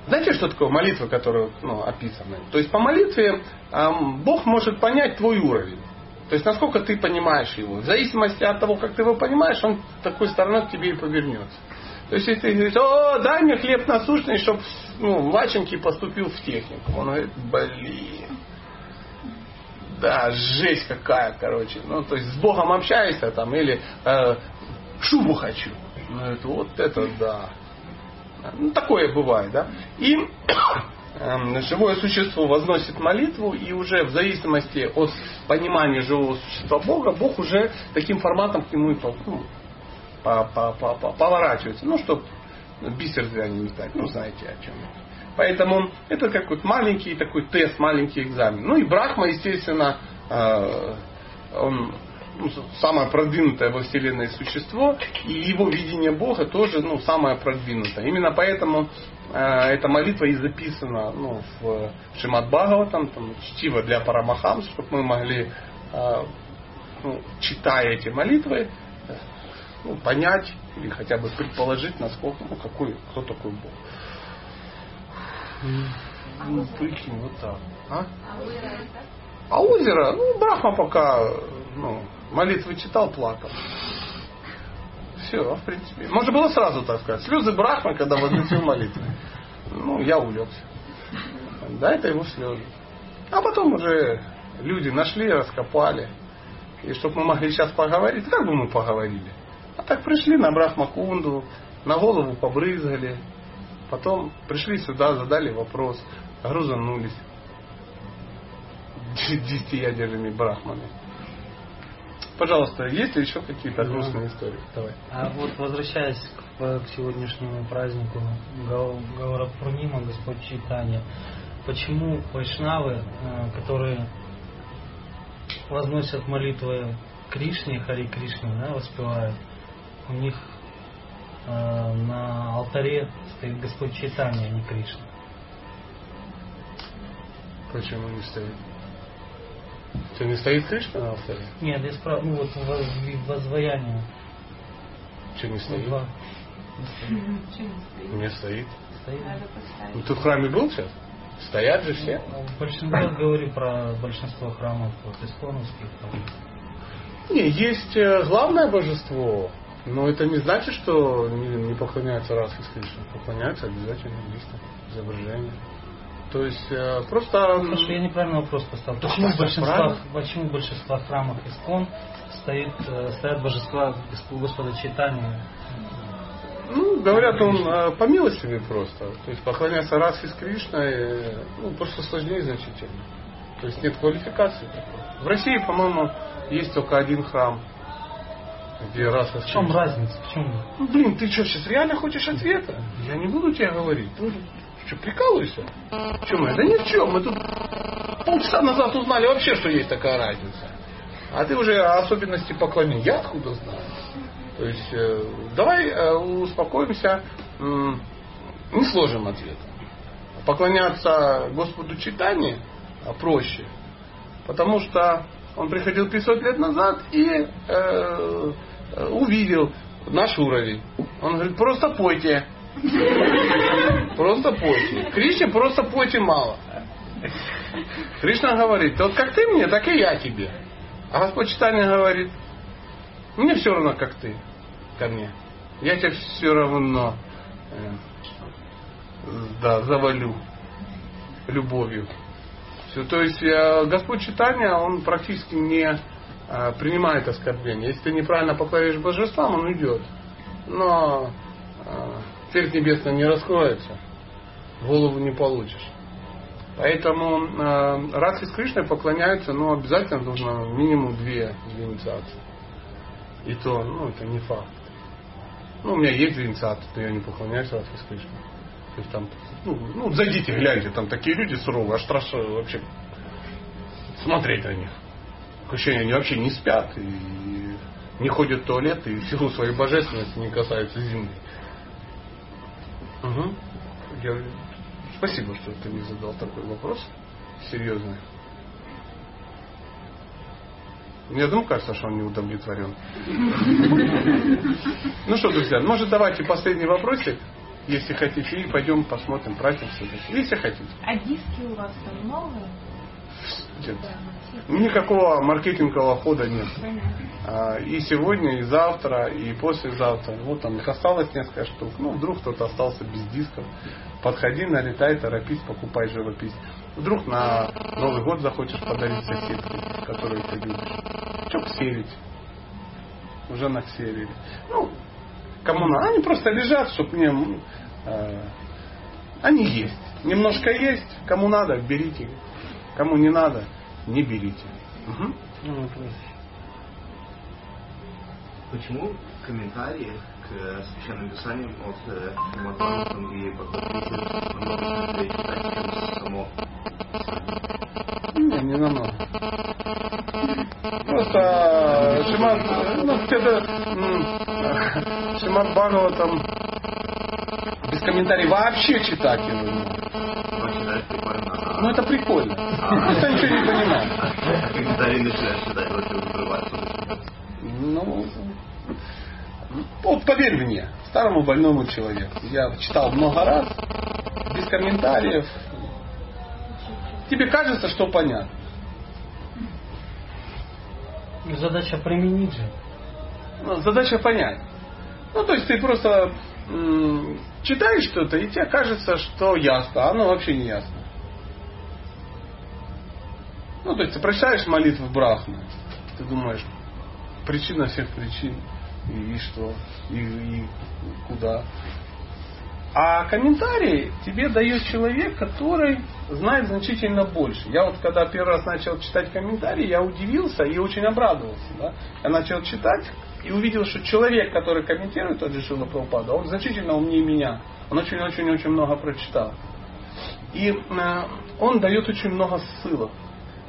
Знаете, что такое молитва, которая ну, описана? То есть по молитве эм, Бог может понять твой уровень. То есть насколько ты понимаешь его. В зависимости от того, как ты его понимаешь, он такой стороной к тебе и повернется. То есть если ты говоришь, о, дай мне хлеб насущный, чтобы ну, младшенький поступил в технику. Он говорит, блин. Да, жесть какая, короче. Ну, то есть с Богом общаешься там, или э, шубу хочу. Ну, это вот это да. Ну, такое бывает, да. И живое существо возносит молитву, и уже в зависимости от понимания живого существа Бога, Бог уже таким форматом к нему и ну, поворачивается. Ну, чтобы бисер зря не метать, ну, знаете о чем это. Поэтому это как вот маленький такой тест, маленький экзамен. Ну и Брахма, естественно, э, он ну, самое продвинутое во Вселенной существо, и его видение Бога тоже ну, самое продвинутое. Именно поэтому э, эта молитва и записана ну, в Шимат Бхагаватам, там, чтиво для Парамахамс, чтобы мы могли а, ну, читая эти молитвы, э, ну, понять или хотя бы предположить, насколько, ну, какой, кто такой Бог. Ну, прикинь, вот так. А? А озеро, ну, Брахма пока, ну, молитвы читал, плакал. Все, в принципе. Можно было сразу так сказать. Слезы Брахмы, когда возносил молитвы. Ну, я улегся. Да, это его слезы. А потом уже люди нашли, раскопали. И чтобы мы могли сейчас поговорить, как бы мы поговорили? А так пришли на Брахмакунду, на голову побрызгали, потом пришли сюда, задали вопрос, грузанулись десятиядерными брахмами. Пожалуйста, есть ли еще какие-то Да. грустные истории? Давай. А вот возвращаясь к, к сегодняшнему празднику Гау- Гаурапурнима, Господь Читания, почему вайшнавы, э, которые возносят молитвы Кришне, Хари Кришне, да, воспевают, у них э, на алтаре стоит Господь Читания, а не Кришна. Почему не стоит? Что, не стоит Кришна на алтаре? Нет, я спрашиваю, ну вот воз- воззваяние. Что, не стоит? Два. Не стоит. Стоит. Ну, ты в храме был сейчас? Стоят же все. Большинство, я говорю про большинство храмов вот, исконовских. там. Не, есть э, главное божество, но это не значит, что не, не поклоняются раз из Кришны. Поклоняются обязательно есть изображение. То есть э, просто... Хорошо, я неправильный вопрос поставил. Почему в большинстве, почему в большинстве храмов искон стоит, э, стоят божества Госп- Господа Читания? Ну, говорят, он э, по милостивее просто. То есть поклоняться раз из Кришны, э, ну, просто сложнее значительно. То есть нет квалификации такой. В России, по-моему, есть только один храм, где раз В чем разница? В чем? Ну, блин, ты что, сейчас реально хочешь ответа? Я не буду тебе говорить. Что, прикалываешься? В чем я? Да ни в чем. Мы тут полчаса назад узнали вообще, что есть такая разница. А ты уже особенности поклонения. Я откуда знаю? То есть, э, давай э, успокоимся, м, не сложим ответ. Поклоняться Господу читания а, проще, потому что он приходил 500 лет назад и э, э, увидел наш уровень. Он говорит, просто пойте. Просто пойте. Кришне просто пойте мало. Кришна говорит, вот как ты мне, так и я тебе. А Господь читание говорит, мне все равно, как ты ко мне. Я тебя все равно э, да, завалю любовью. Все, то есть э, Господь читания, он практически не э, принимает оскорбления. Если ты неправильно поклонишь божествам, он уйдет. Но э, церковь небесная не раскроется, голову не получишь. Поэтому э, Радхи с Кришной поклоняются, но обязательно нужно минимум две, инициации. И то, ну, это не факт. Ну, у меня есть две инициации, но я не поклоняюсь Радхи с Кришной. То есть там, ну, ну, зайдите, гляньте, там такие люди суровые, аж страшно вообще смотреть на них. Ощущение, они вообще не спят и не ходят в туалет и в силу своей божественности не касаются земли. Угу. Я... Спасибо, что ты мне задал такой вопрос. Серьезный. Мне одному кажется, что он не удовлетворен. Ну что, друзья, может давайте последний вопросик, если хотите, и пойдем посмотрим все-таки. Если хотите. А диски у вас там новые? Нет. Никакого маркетингового хода нет. А, И сегодня, и завтра, и послезавтра. Вот там их осталось несколько штук. Ну, вдруг кто-то остался без дисков. Подходи, налетай, торопись, покупай живопись. Вдруг на Новый год захочешь подарить соседке, которую ты любишь. Что ксерить? Уже наксерили. Ну, кому надо. Они просто лежат, чтобы мне... э, Они есть. Немножко есть. Кому надо, берите. Кому не надо, не берите. Вопрос. Почему комментарии к священным писаниям от э, Шримадбхагаватам и само Не, не намного. Просто Шимат, ну, где-то м, Шимат Бхагаватам без комментариев вообще читать его не надо. Ну это прикольно. Просто ничего не понимаю. Комментарии начинаешь читать, вот ты взрываешься. Ну, вот поверь мне, старому больному человеку. Я читал много раз, без комментариев. Тебе кажется, что понятно. Задача применить же. Ну, задача понять. Ну, то есть ты просто м, читаешь что-то, и тебе кажется, что ясно, а оно вообще не ясно. Ну, то есть ты прочитаешь молитву Брахмы, ты думаешь, причина всех причин, и, и что, и, и куда. А комментарии тебе дает человек, который знает значительно больше. Я вот когда первый раз начал читать комментарии, я удивился и очень обрадовался. Да? Я начал читать и увидел, что человек, который комментирует тот же Шила Прабхупада, он значительно умнее меня. Он очень-очень-очень много прочитал. И э, он дает очень много ссылок.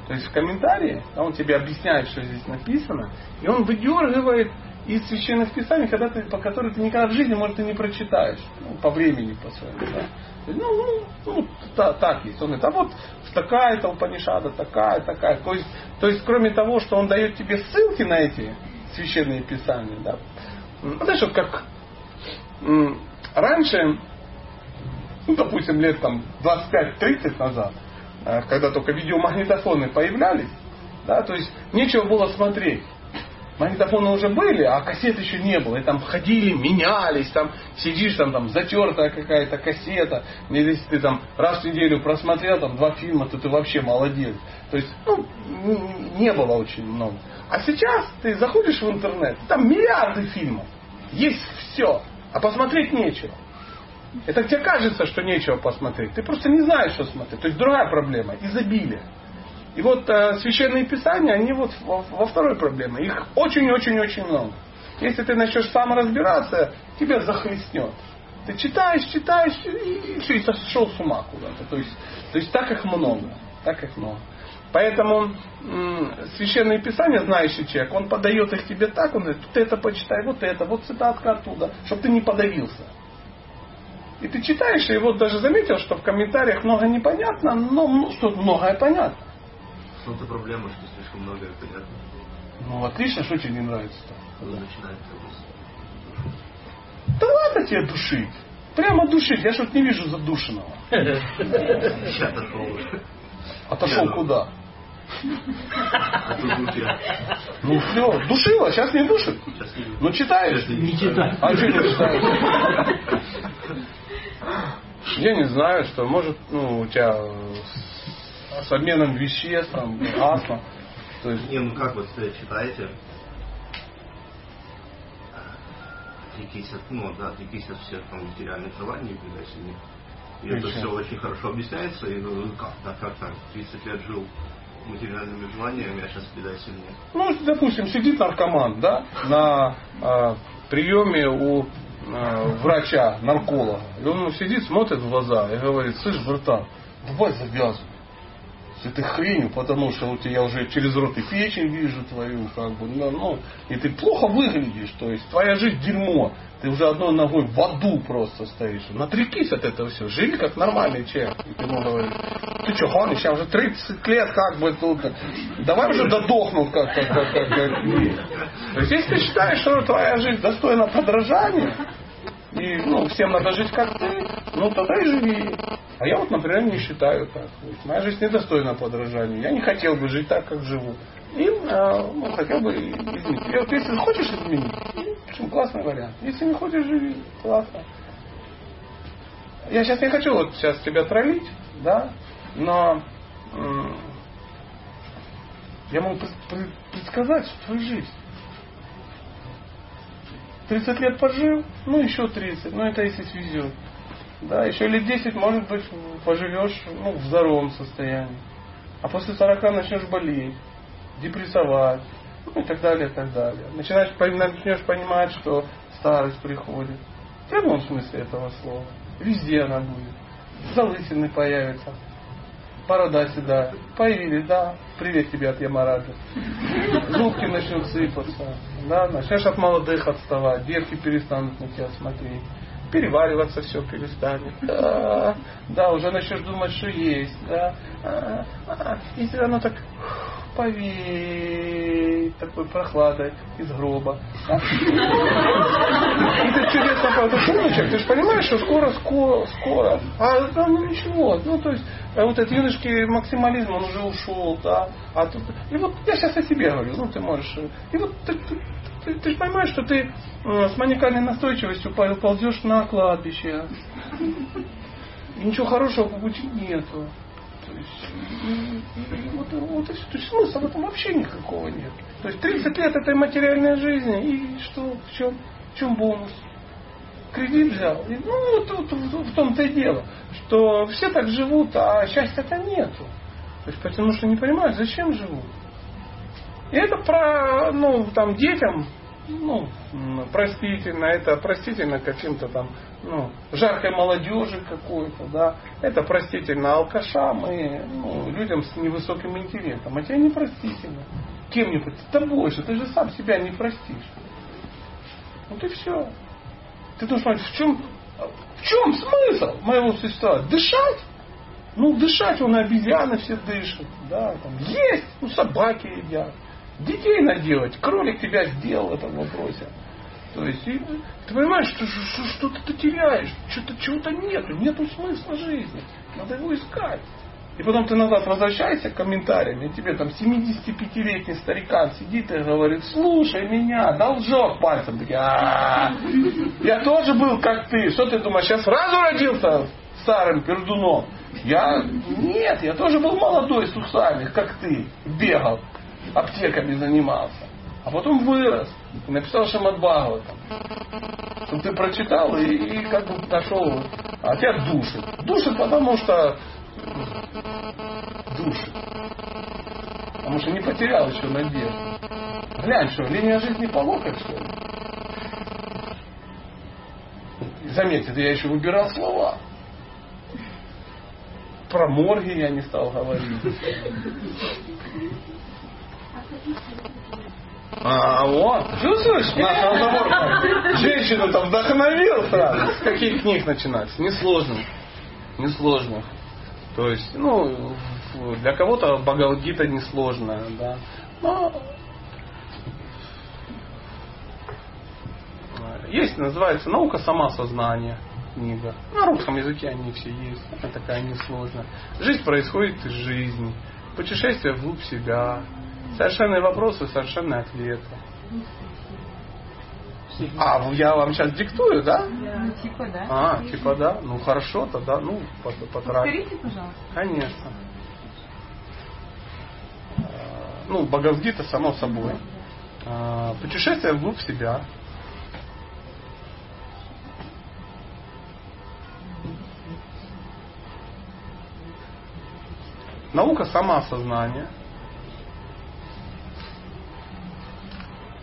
То есть в комментарии да, он тебе объясняет, что здесь написано, и он выдергивает из священных писаний, когда ты, по которым ты никогда в жизни, может, и не прочитаешь. Ну, по времени, по своему. Да. Ну, ну, ну та, так есть. Он говорит, а вот такая-то Упанишада, такая, такая. То есть, то есть, кроме того, что он дает тебе ссылки на эти священные писания, да. Ну, знаешь, вот как раньше, ну, допустим, лет там 25-30 назад, когда только видеомагнитофоны появлялись, да, то есть нечего было смотреть. Магнитофоны уже были, а кассет еще не было. И там ходили, менялись, там сидишь, там, там затертая какая-то кассета. Если ты там раз в неделю просмотрел там два фильма, то ты вообще молодец. То есть, ну, не было очень много. А сейчас ты заходишь в интернет, там миллиарды фильмов. Есть все, а посмотреть нечего. Это тебе кажется, что нечего посмотреть. Ты просто не знаешь, что смотреть. То есть другая проблема. Изобилие. И вот э, священные писания, они вот во, во второй проблеме. Их очень-очень-очень много. Если ты начнешь сам разбираться, тебя захлестнет. Ты читаешь, читаешь, и, и все, и сошел с ума куда-то. То есть, то есть так их много. Так их много. Поэтому м, священные писания, знающий человек, он подает их тебе так, он говорит, вот это почитай, вот это, вот цитатка оттуда, чтобы ты не подавился. И ты читаешь, и вот даже заметил, что в комментариях много непонятно, но ну, что многое понятно. Ну, это проблема, что слишком многое понятно. Ну, отлично, что тебе не нравится-то? Когда начинается Да ладно тебе душить. Прямо душить. Я что-то не вижу задушенного. Я отошел уже. Отошел ну. куда? А. Ну все, душила, сейчас не душит. Ну читаешь? Не читай. А что не читаешь? Я не знаю, что может, ну, у тебя с, с обменом веществ, там, астма. То есть, Не, ну как вот э, читаете, отрекись от, ну да, отрекись от всех там материальных желаний, когда себе. И это все очень хорошо объясняется, и ну как, так как там, 30 лет жил материальными желаниями, а сейчас предайся мне. ну, допустим, сидит наркоман, да, на а, приеме у врача, нарколога. И он сидит, смотрит в глаза и говорит, слышь, братан, давай завязывай этой хренью, потому что у тебя уже через рот и печень вижу твою, как бы, ну, ну, и ты плохо выглядишь, то есть твоя жизнь дерьмо, ты уже одной ногой в аду просто стоишь. Натрекись от этого все, живи как нормальный человек. И ты ему говоришь, ты что, гонишь, я уже 30 лет как бы тут, давай уже додохнут как, как, как, как, как. То есть если ты считаешь, что твоя жизнь достойна подражания, и ну, всем надо жить как ты, ну тогда и живи. А я вот, например, не считаю так. Моя жизнь недостойна подражания. Я не хотел бы жить так, как живу. И э, ну, хотел бы изменить. И вот если хочешь изменить, общем, классный вариант. Если не хочешь, живи. Классно. Я сейчас не хочу вот сейчас тебя троллить, да, но я могу пред- пред- предсказать твою жизнь. 30 лет пожил, ну еще 30, ну это если свезет. Да, еще лет 10, может быть, поживешь ну, в здоровом состоянии. А после 40 начнешь болеть, депрессовать, ну и так далее, и так далее. Начинаешь, начнешь понимать, что старость приходит. В прямом смысле этого слова. Везде она будет. Залысины появятся. Борода седая. Появились, да. Привет тебе от Ямараджа. Зубки начнут сыпаться. Да, начнешь от молодых отставать. Девки перестанут на тебя смотреть. перевариваться все перестанет. Да, да, уже начнешь думать, что есть. Да, а, а, и все равно так повеет такой прохладой из гроба. И ты чудесно правда сыночек, ты же понимаешь, что скоро, скоро, скоро. А да, ну ничего. Ну, то есть, вот этот юношеский максимализм, он уже ушел, да. А тут, и вот я сейчас о себе говорю, ну ты можешь. И вот ты, ты, ты, ты же понимаешь, что ты с маникальной настойчивостью ползешь на кладбище. И ничего хорошего по пути нету. Вот, вот и все. То есть смысла в этом вообще никакого нет. То есть 30 лет этой материальной жизни, и что, в чем, в чем бонус? Кредит взял. И, ну, вот, вот, вот в том-то и дело, что все так живут, а счастья-то нету. То есть потому что не понимают, зачем живут. И это про, ну, там, детям, ну, простительно, это простительно каким-то там, ну, жаркой молодежи какой-то, да, это простительно алкашам и ну, людям с невысоким интеллектом, а тебе не простительно. Кем не простительно? Тобой же, ты же сам себя не простишь. Вот и все. Ты должен понять, в чем, в чем смысл моего существования? Дышать? Ну, дышать он обезьяны все дышат, да, там, есть, ну, собаки едят детей наделать. Кролик тебя сделал в этом вопросе. То есть, и, ты понимаешь, что, что, что-то ты теряешь, что-то чего-то нету, нету смысла жизни. Надо его искать. И потом ты назад возвращаешься к комментариям, и тебе там 75-летний старикан сидит и говорит, слушай меня, должок пальцем. Такие, я тоже был как ты. Что ты думаешь, сейчас сразу родился старым пердуном? Я, нет, я тоже был молодой с усами, как ты, бегал аптеками занимался. А потом вырос и написал Шамат Бхагаватам. Чтобы ты прочитал и, и как бы нашел, а тебя душит. Душит, потому что душит. Потому что не потерял еще надежду. Глянь, что, линия жизни по что ли? Заметьте, я еще выбирал слова. Про морги я не стал говорить. А, вот, чувствуешь, наш разговор женщину там вдохновил сразу. С каких книг начинать? Несложных. Несложных. То есть, ну, для кого-то Бхагавадгита несложная, да. Но есть, называется «Наука самосознания» книга. На русском языке они все есть. Это такая несложная. Жизнь происходит из жизни. Путешествие вглубь себя. Совершенные вопросы, совершенные ответы. А, я вам сейчас диктую, да? Ну, типа, да. А, типа, да? Ну, хорошо тогда, ну, потратить. Повторите, пожалуйста. Конечно. Ну, Бхагавдгита, само собой. А, путешествие вглубь себя. Наука самоосознания.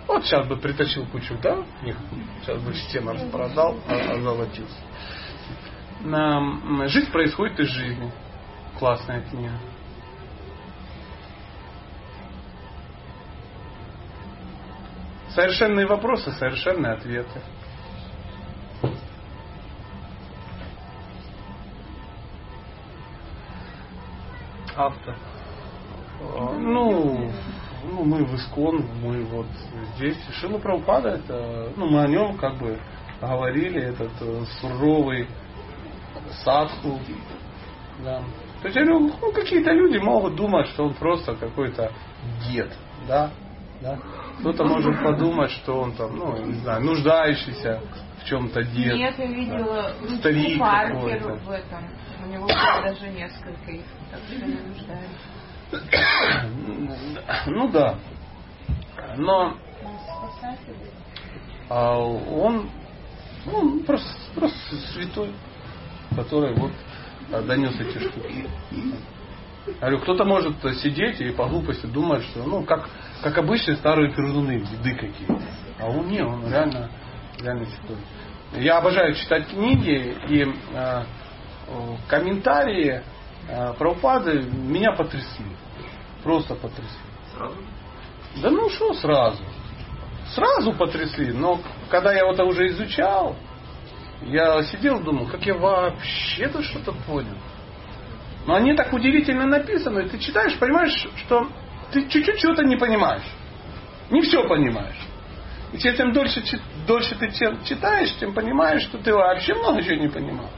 Вот сейчас бы притащил кучу, да, них, сейчас бы стену распродал, а, озолотился. Жизнь происходит из жизни. Классная книга. Совершенные вопросы, совершенные ответы. Автор. Ну, ну, мы в Искон, мы вот здесь. Шила Прабхупада, это, ну, мы о нем как бы говорили, этот э, суровый садху. Да. То есть, ну, какие-то люди могут думать, что он просто какой-то дед, да, да. Кто-то может подумать, что он там, ну, не знаю, нуждающийся в чем-то дед. Нет, я видела да. старик Паркер в этом. У него даже несколько их, так что не нуждаются. Ну да. Но а он, ну, просто, просто святой, который вот донес эти штуки. говорю, кто-то может сидеть и по глупости думать, что ну как, как обычные старые пердуны, беды какие-то. А он не, он реально, реально святой. Я обожаю читать книги и э, комментарии э, Прабхупады меня потрясли. Просто потрясли. Сразу? Да ну что сразу? Сразу потрясли. Но когда я вот уже изучал, Я сидел, думал, как я вообще тут что-то понял. Но они так удивительно написаны. Ты читаешь, понимаешь, что ты чуть-чуть чего-то не понимаешь. Не все понимаешь. И чем дольше, дольше ты читаешь, тем понимаешь, что ты вообще много чего не понимал.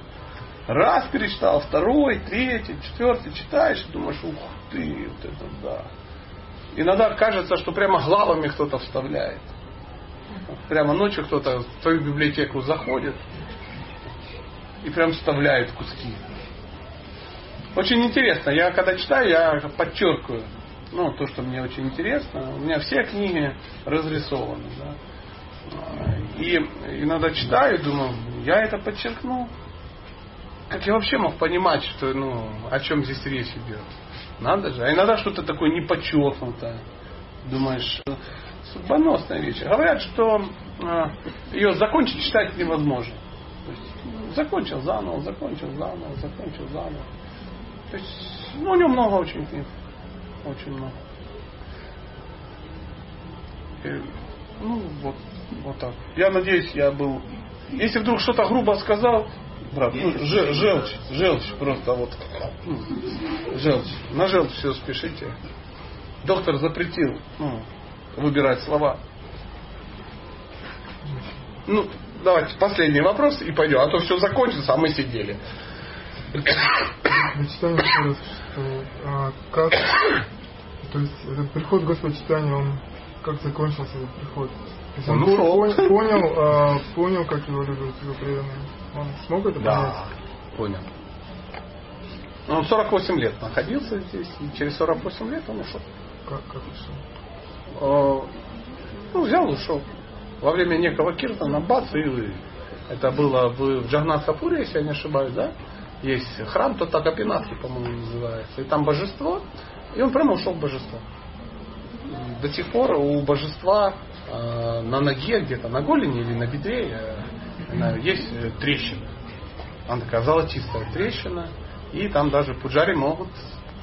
Раз перечитал, второй, третий, четвертый читаешь думаешь, ух ты, вот это да. Иногда кажется, что прямо главами кто-то вставляет. Прямо ночью кто-то в твою библиотеку заходит и прям вставляет куски. Очень интересно. Я когда читаю, я подчеркиваю ну, то, что мне очень интересно. У меня все книги разрисованы. Да. И иногда читаю, думаю, я это подчеркнул. Как я вообще мог понимать, что, ну, о чем здесь речь идет? Надо же. А иногда что-то такое не подчеркнутое. Думаешь, судьбоносная вещь. Говорят, что э, ее закончить читать невозможно. То есть, закончил заново, закончил заново, закончил заново. То есть, ну, у него много очень книг. Очень много. И, ну, вот, вот так. Я надеюсь, я был... Если вдруг что-то грубо сказал, брат, ну, ж, желчь, желчь просто вот. Ну, желчь. На желчь все спешите. Доктор запретил ну, выбирать слова. Ну, давайте последний вопрос и пойдем. А то все закончится, а мы сидели. Читаем еще раз, что а, как, то есть этот приход Господа читания, он как закончился этот приход? То есть он, он ушел. понял, а, понял, как его любят его преданные. Он смог это да, понять? понял. Он 48 лет находился здесь, и через 48 лет он ушел. Как, как ушел? А, ну, взял, ушел. Во время некого киртана, бац, и это было в Джагнат-Сапуре, если я не ошибаюсь, да? Есть храм, то так Апинатхи, по-моему, называется. И там божество, и он прямо ушел в божество. До сих пор у божества э, на ноге, где-то на голени или на бедре э, есть трещина. Она такая золотистая трещина. И там даже пуджари могут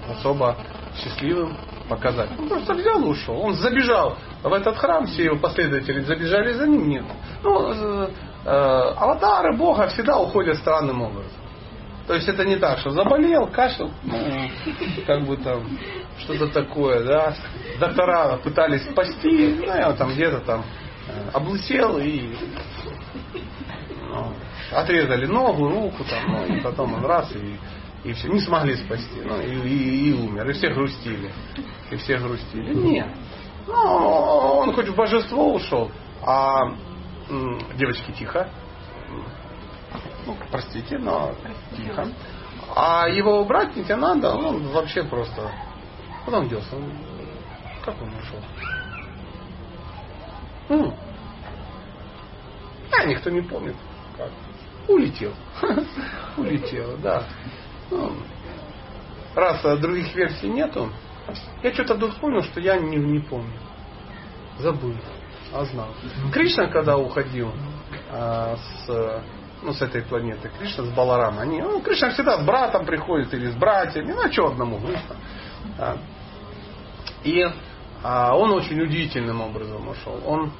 особо счастливым показать. Он просто взял и ушел. Он забежал в этот храм, все его последователи забежали за ним. Нет. Ну, э, э, аватары Бога всегда уходят странным образом. То есть это не так, что заболел, кашлял, ну, как бы там что-то такое, да. Доктора пытались спасти, ну, я там где-то там э, облысел и отрезали ногу, руку, там, ну, и потом он раз и, и все, не смогли спасти, ну, и, и, и умер, и все грустили, и все грустили. Нет, ну, он хоть в божество ушел, а девочки тихо, ну, простите, но тихо. А его брат Нитянанда, он вообще просто... Куда он делся? Как он ушел? Ну, а никто не помнит. Как. Улетел. Улетел, да. Ну, раз других версий нету, я что-то вдруг вспомнил, что я не, не помню. Забыл. А знал. Кришна, когда уходил а, с ну, с этой планеты, Кришна с Баларам, они, ну, Кришна всегда с братом приходит или с братьями, ну, а что одному, грустно. А. И а, он очень удивительным образом ушел. Он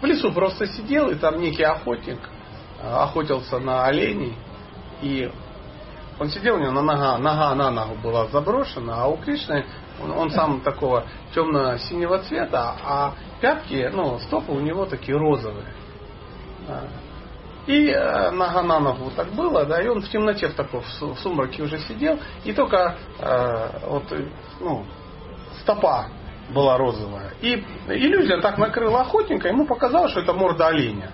в лесу просто сидел, и там некий охотник а, охотился на оленей, и он сидел, у него на нога, нога на ногу была заброшена, а у Кришны он, он сам такого темно-синего цвета, а пятки, ну, стопы у него такие розовые. И э, нога на ногу так было, да, и он в темноте в таком, в сумраке уже сидел, и только э, вот, ну, стопа была розовая. И иллюзия так накрыла охотника, ему показалось, что это морда оленя.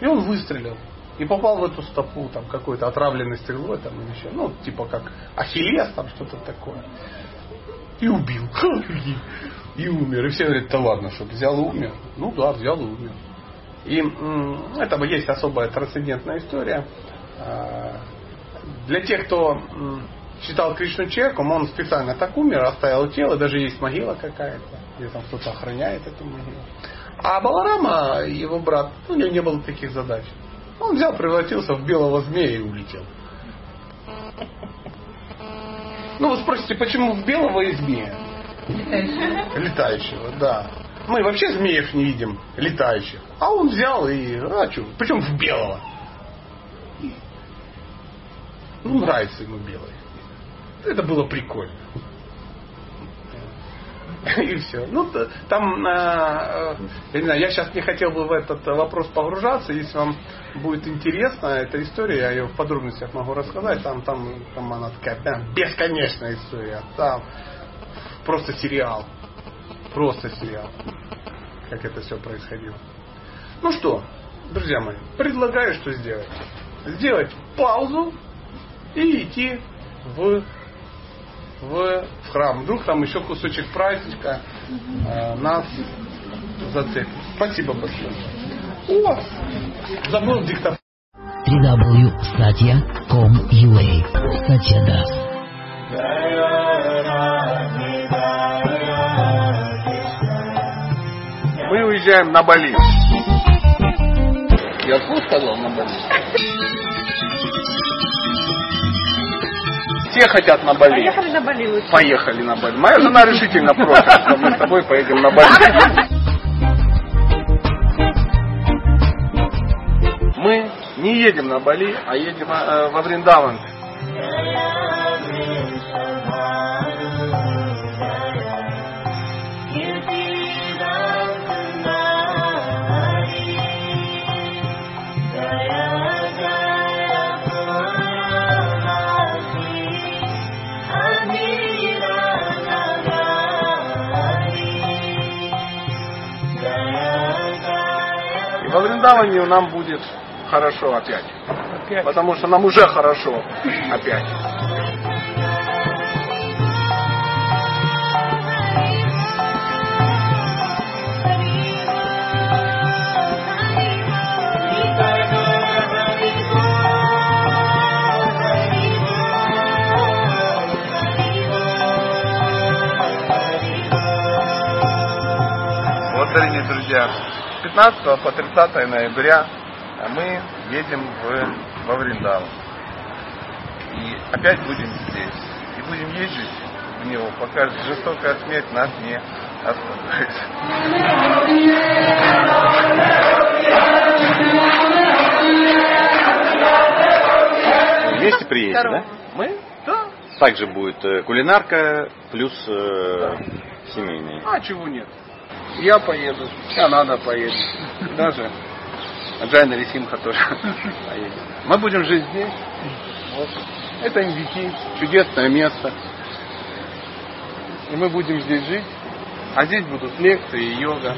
И он выстрелил. И попал в эту стопу, там какой-то отравленной стрелой, там или еще, ну, типа как Ахиллес, там что-то такое. И убил. И умер. И все говорят, да ладно, что взял и умер. Ну да, взял и умер. И это есть особая трансцендентная история. А, для тех, кто считал Кришну человеком, он специально так умер, оставил тело, даже есть могила какая-то, где там кто-то охраняет эту могилу. А Баларама, его брат, ну, у него не было таких задач. Он взял, превратился в белого змея и улетел. Ну, вы спросите, почему в белого и змея? Летающего. Летающего, да. Мы вообще змеев не видим, летающих. А он взял и... А что? Причем в белого. Ну, нравится ему белый. Это было прикольно. И все. Ну, там, э, я не знаю, я сейчас не хотел бы в этот вопрос погружаться. Если вам будет интересна эта история, я ее в подробностях могу рассказать. Там, там, там она такая бесконечная история. Там просто сериал. Просто сериал. Как это все происходило. Ну что, друзья мои, предлагаю, что сделать. Сделать паузу и идти в в, в храм. Вдруг там еще кусочек праздника э, нас зацепит. Спасибо большое. О, забыл диктофон. www.satya.com.ua Satya Мы уезжаем на Бали. Я вкус сказал на Бали? Все хотят на Бали. Поехали на Бали лучше. Поехали на Бали. Моя жена решительно против, что мы с тобой поедем на Бали. Мы не едем на Бали, а едем э, во Вриндаван. Вриндаване нам будет хорошо опять. Потому что нам уже хорошо опять. Вот, дорогие друзья, 15 по 30 ноября мы едем в, во Вриндаван. И опять будем здесь. И будем ездить в него, пока жестокая смерть нас не остановит. Вместе приедете, да? Мы? Да. Также будет э, кулинарка плюс э, семейные. А чего нет? Я поеду, Канада поедет. Даже Джайна Ресимха тоже поедет. Мы будем жить здесь. Вот. Это Индики, чудесное место. И мы будем здесь жить. А здесь будут лекции и йога.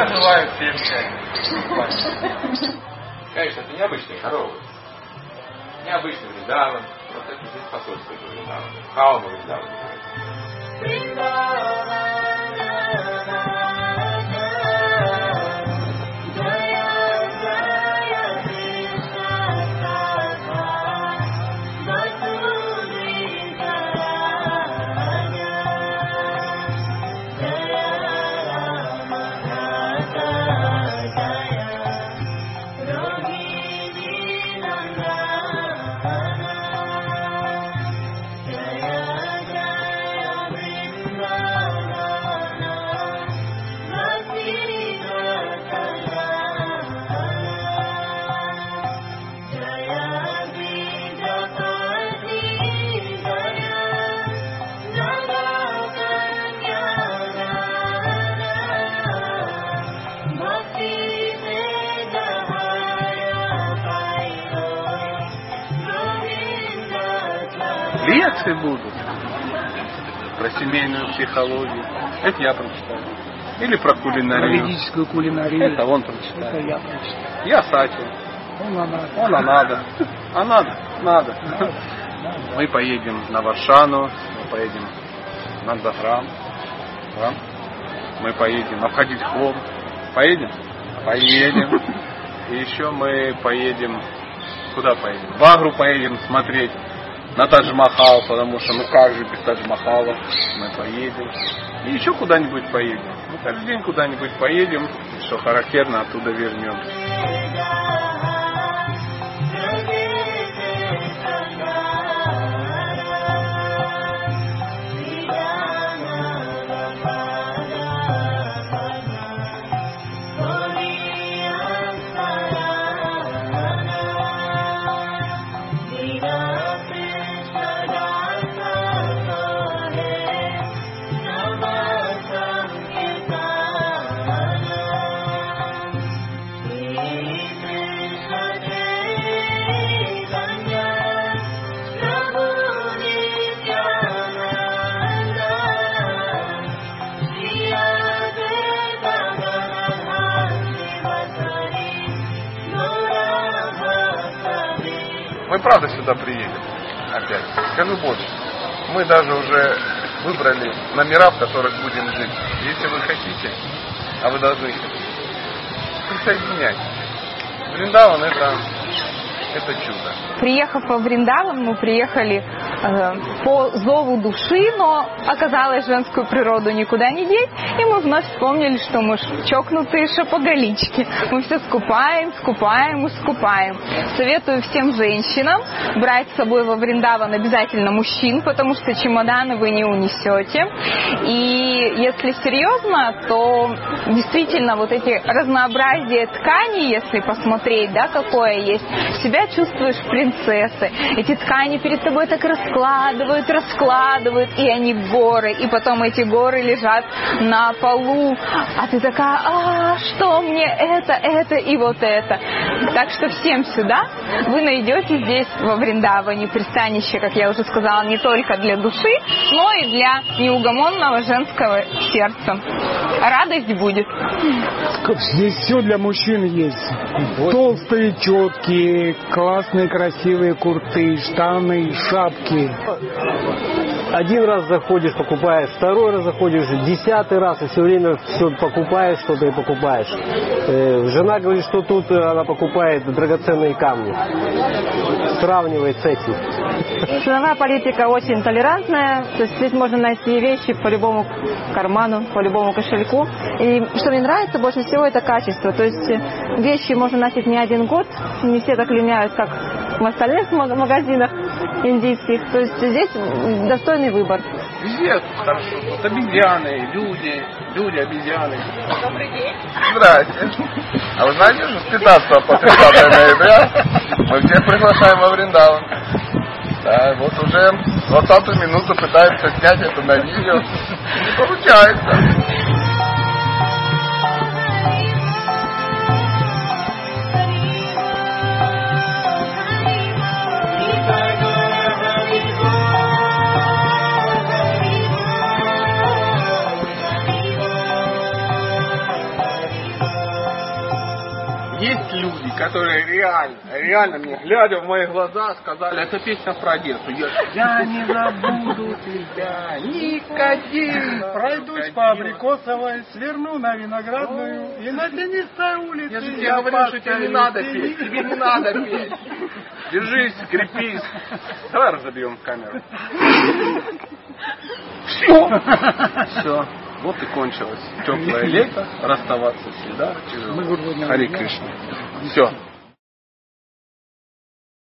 Всем счастья. Конечно, это необычные коровы. Необычный Вриндаван. Вот это здесь посольство Вриндаван. Хаума Вриндаван. Лекции будут про семейную психологию. Это я прочитал. Или про кулинарию. Ведическую кулинарию. Это он прочитал. Это я прочитал. Я Сатю. Он она. Он а надо. А надо? Надо. Мы поедем на Варшану, мы поедем на Заграм. Да? Мы поедем обходить холм. Поедем? Поедем. И еще мы поедем... Куда поедем? В Агру поедем смотреть на Тадж-Махал, потому что ну как же без Тадж-Махала мы поедем. И еще куда-нибудь поедем. Мы каждый день куда-нибудь поедем, что характерно, оттуда вернемся. Мы правда сюда приедем. Опять. Скажу больше. Мы даже уже выбрали номера, в которых будем жить. Если вы хотите, а вы должны присоединяйтесь. Вриндаван это, это чудо. Приехав во Вриндаван, мы приехали э, по зову души, но оказалось женскую природу никуда не деть, и мы вновь вспомнили, что мы чокнутые шапоголички. Мы все скупаем, скупаем и скупаем. Советую всем женщинам брать с собой во Вриндаван обязательно мужчин, потому что чемоданы вы не унесете. И если серьезно, то действительно вот эти разнообразие тканей, если посмотреть, да, какое есть, себя чувствуешь принцессы. Эти ткани перед тобой так раскладывают, раскладывают, и они горы. И потом эти горы лежат на полу. А ты такая, а что мне это, это и вот это. Так что всем сюда вы найдете здесь во Вриндаване пристанище, как я уже сказала, не только для души, но и для неугомонного женского сердца. Радость будет. Здесь все для мужчин есть. Толстые, четкие, классные, красивые курты, штаны, шапки. Thank you. Один раз заходишь, покупаешь, второй раз заходишь, десятый раз, и все время все покупаешь, что-то и покупаешь. Э, жена говорит, что тут она покупает драгоценные камни. Сравнивает с этим. Ценовая политика очень толерантная, то есть здесь можно найти вещи по любому карману, по любому кошельку. И что мне нравится больше всего, это качество. То есть вещи можно носить не один год, не все так линяют, как в остальных магазинах индийских. То есть здесь достойный выбор. Везде хорошо. Вот обезьяны, люди, люди, обезьяны. Добрый день. Здрасте. А вы знаете, что с 15 по 30 ноября мы всех приглашаем во Вриндаван. Да, вот уже 20 минуту пытаются снять это на видео. Не получается. Которые реально, реально мне, глядя в мои глаза, сказали, это песня про Одессу. Я, я не забуду тебя, Никодим. Пройдусь по Абрикосовой, сверну на Виноградную и на тенистой улице. Я же тебе говорю, что тебе не надо петь, тебе не надо петь. Держись, крепись. Давай разобьем камеру. Все. Все. Вот и кончилось теплое лето, расставаться всегда тяжело. Хари Кришна. Все.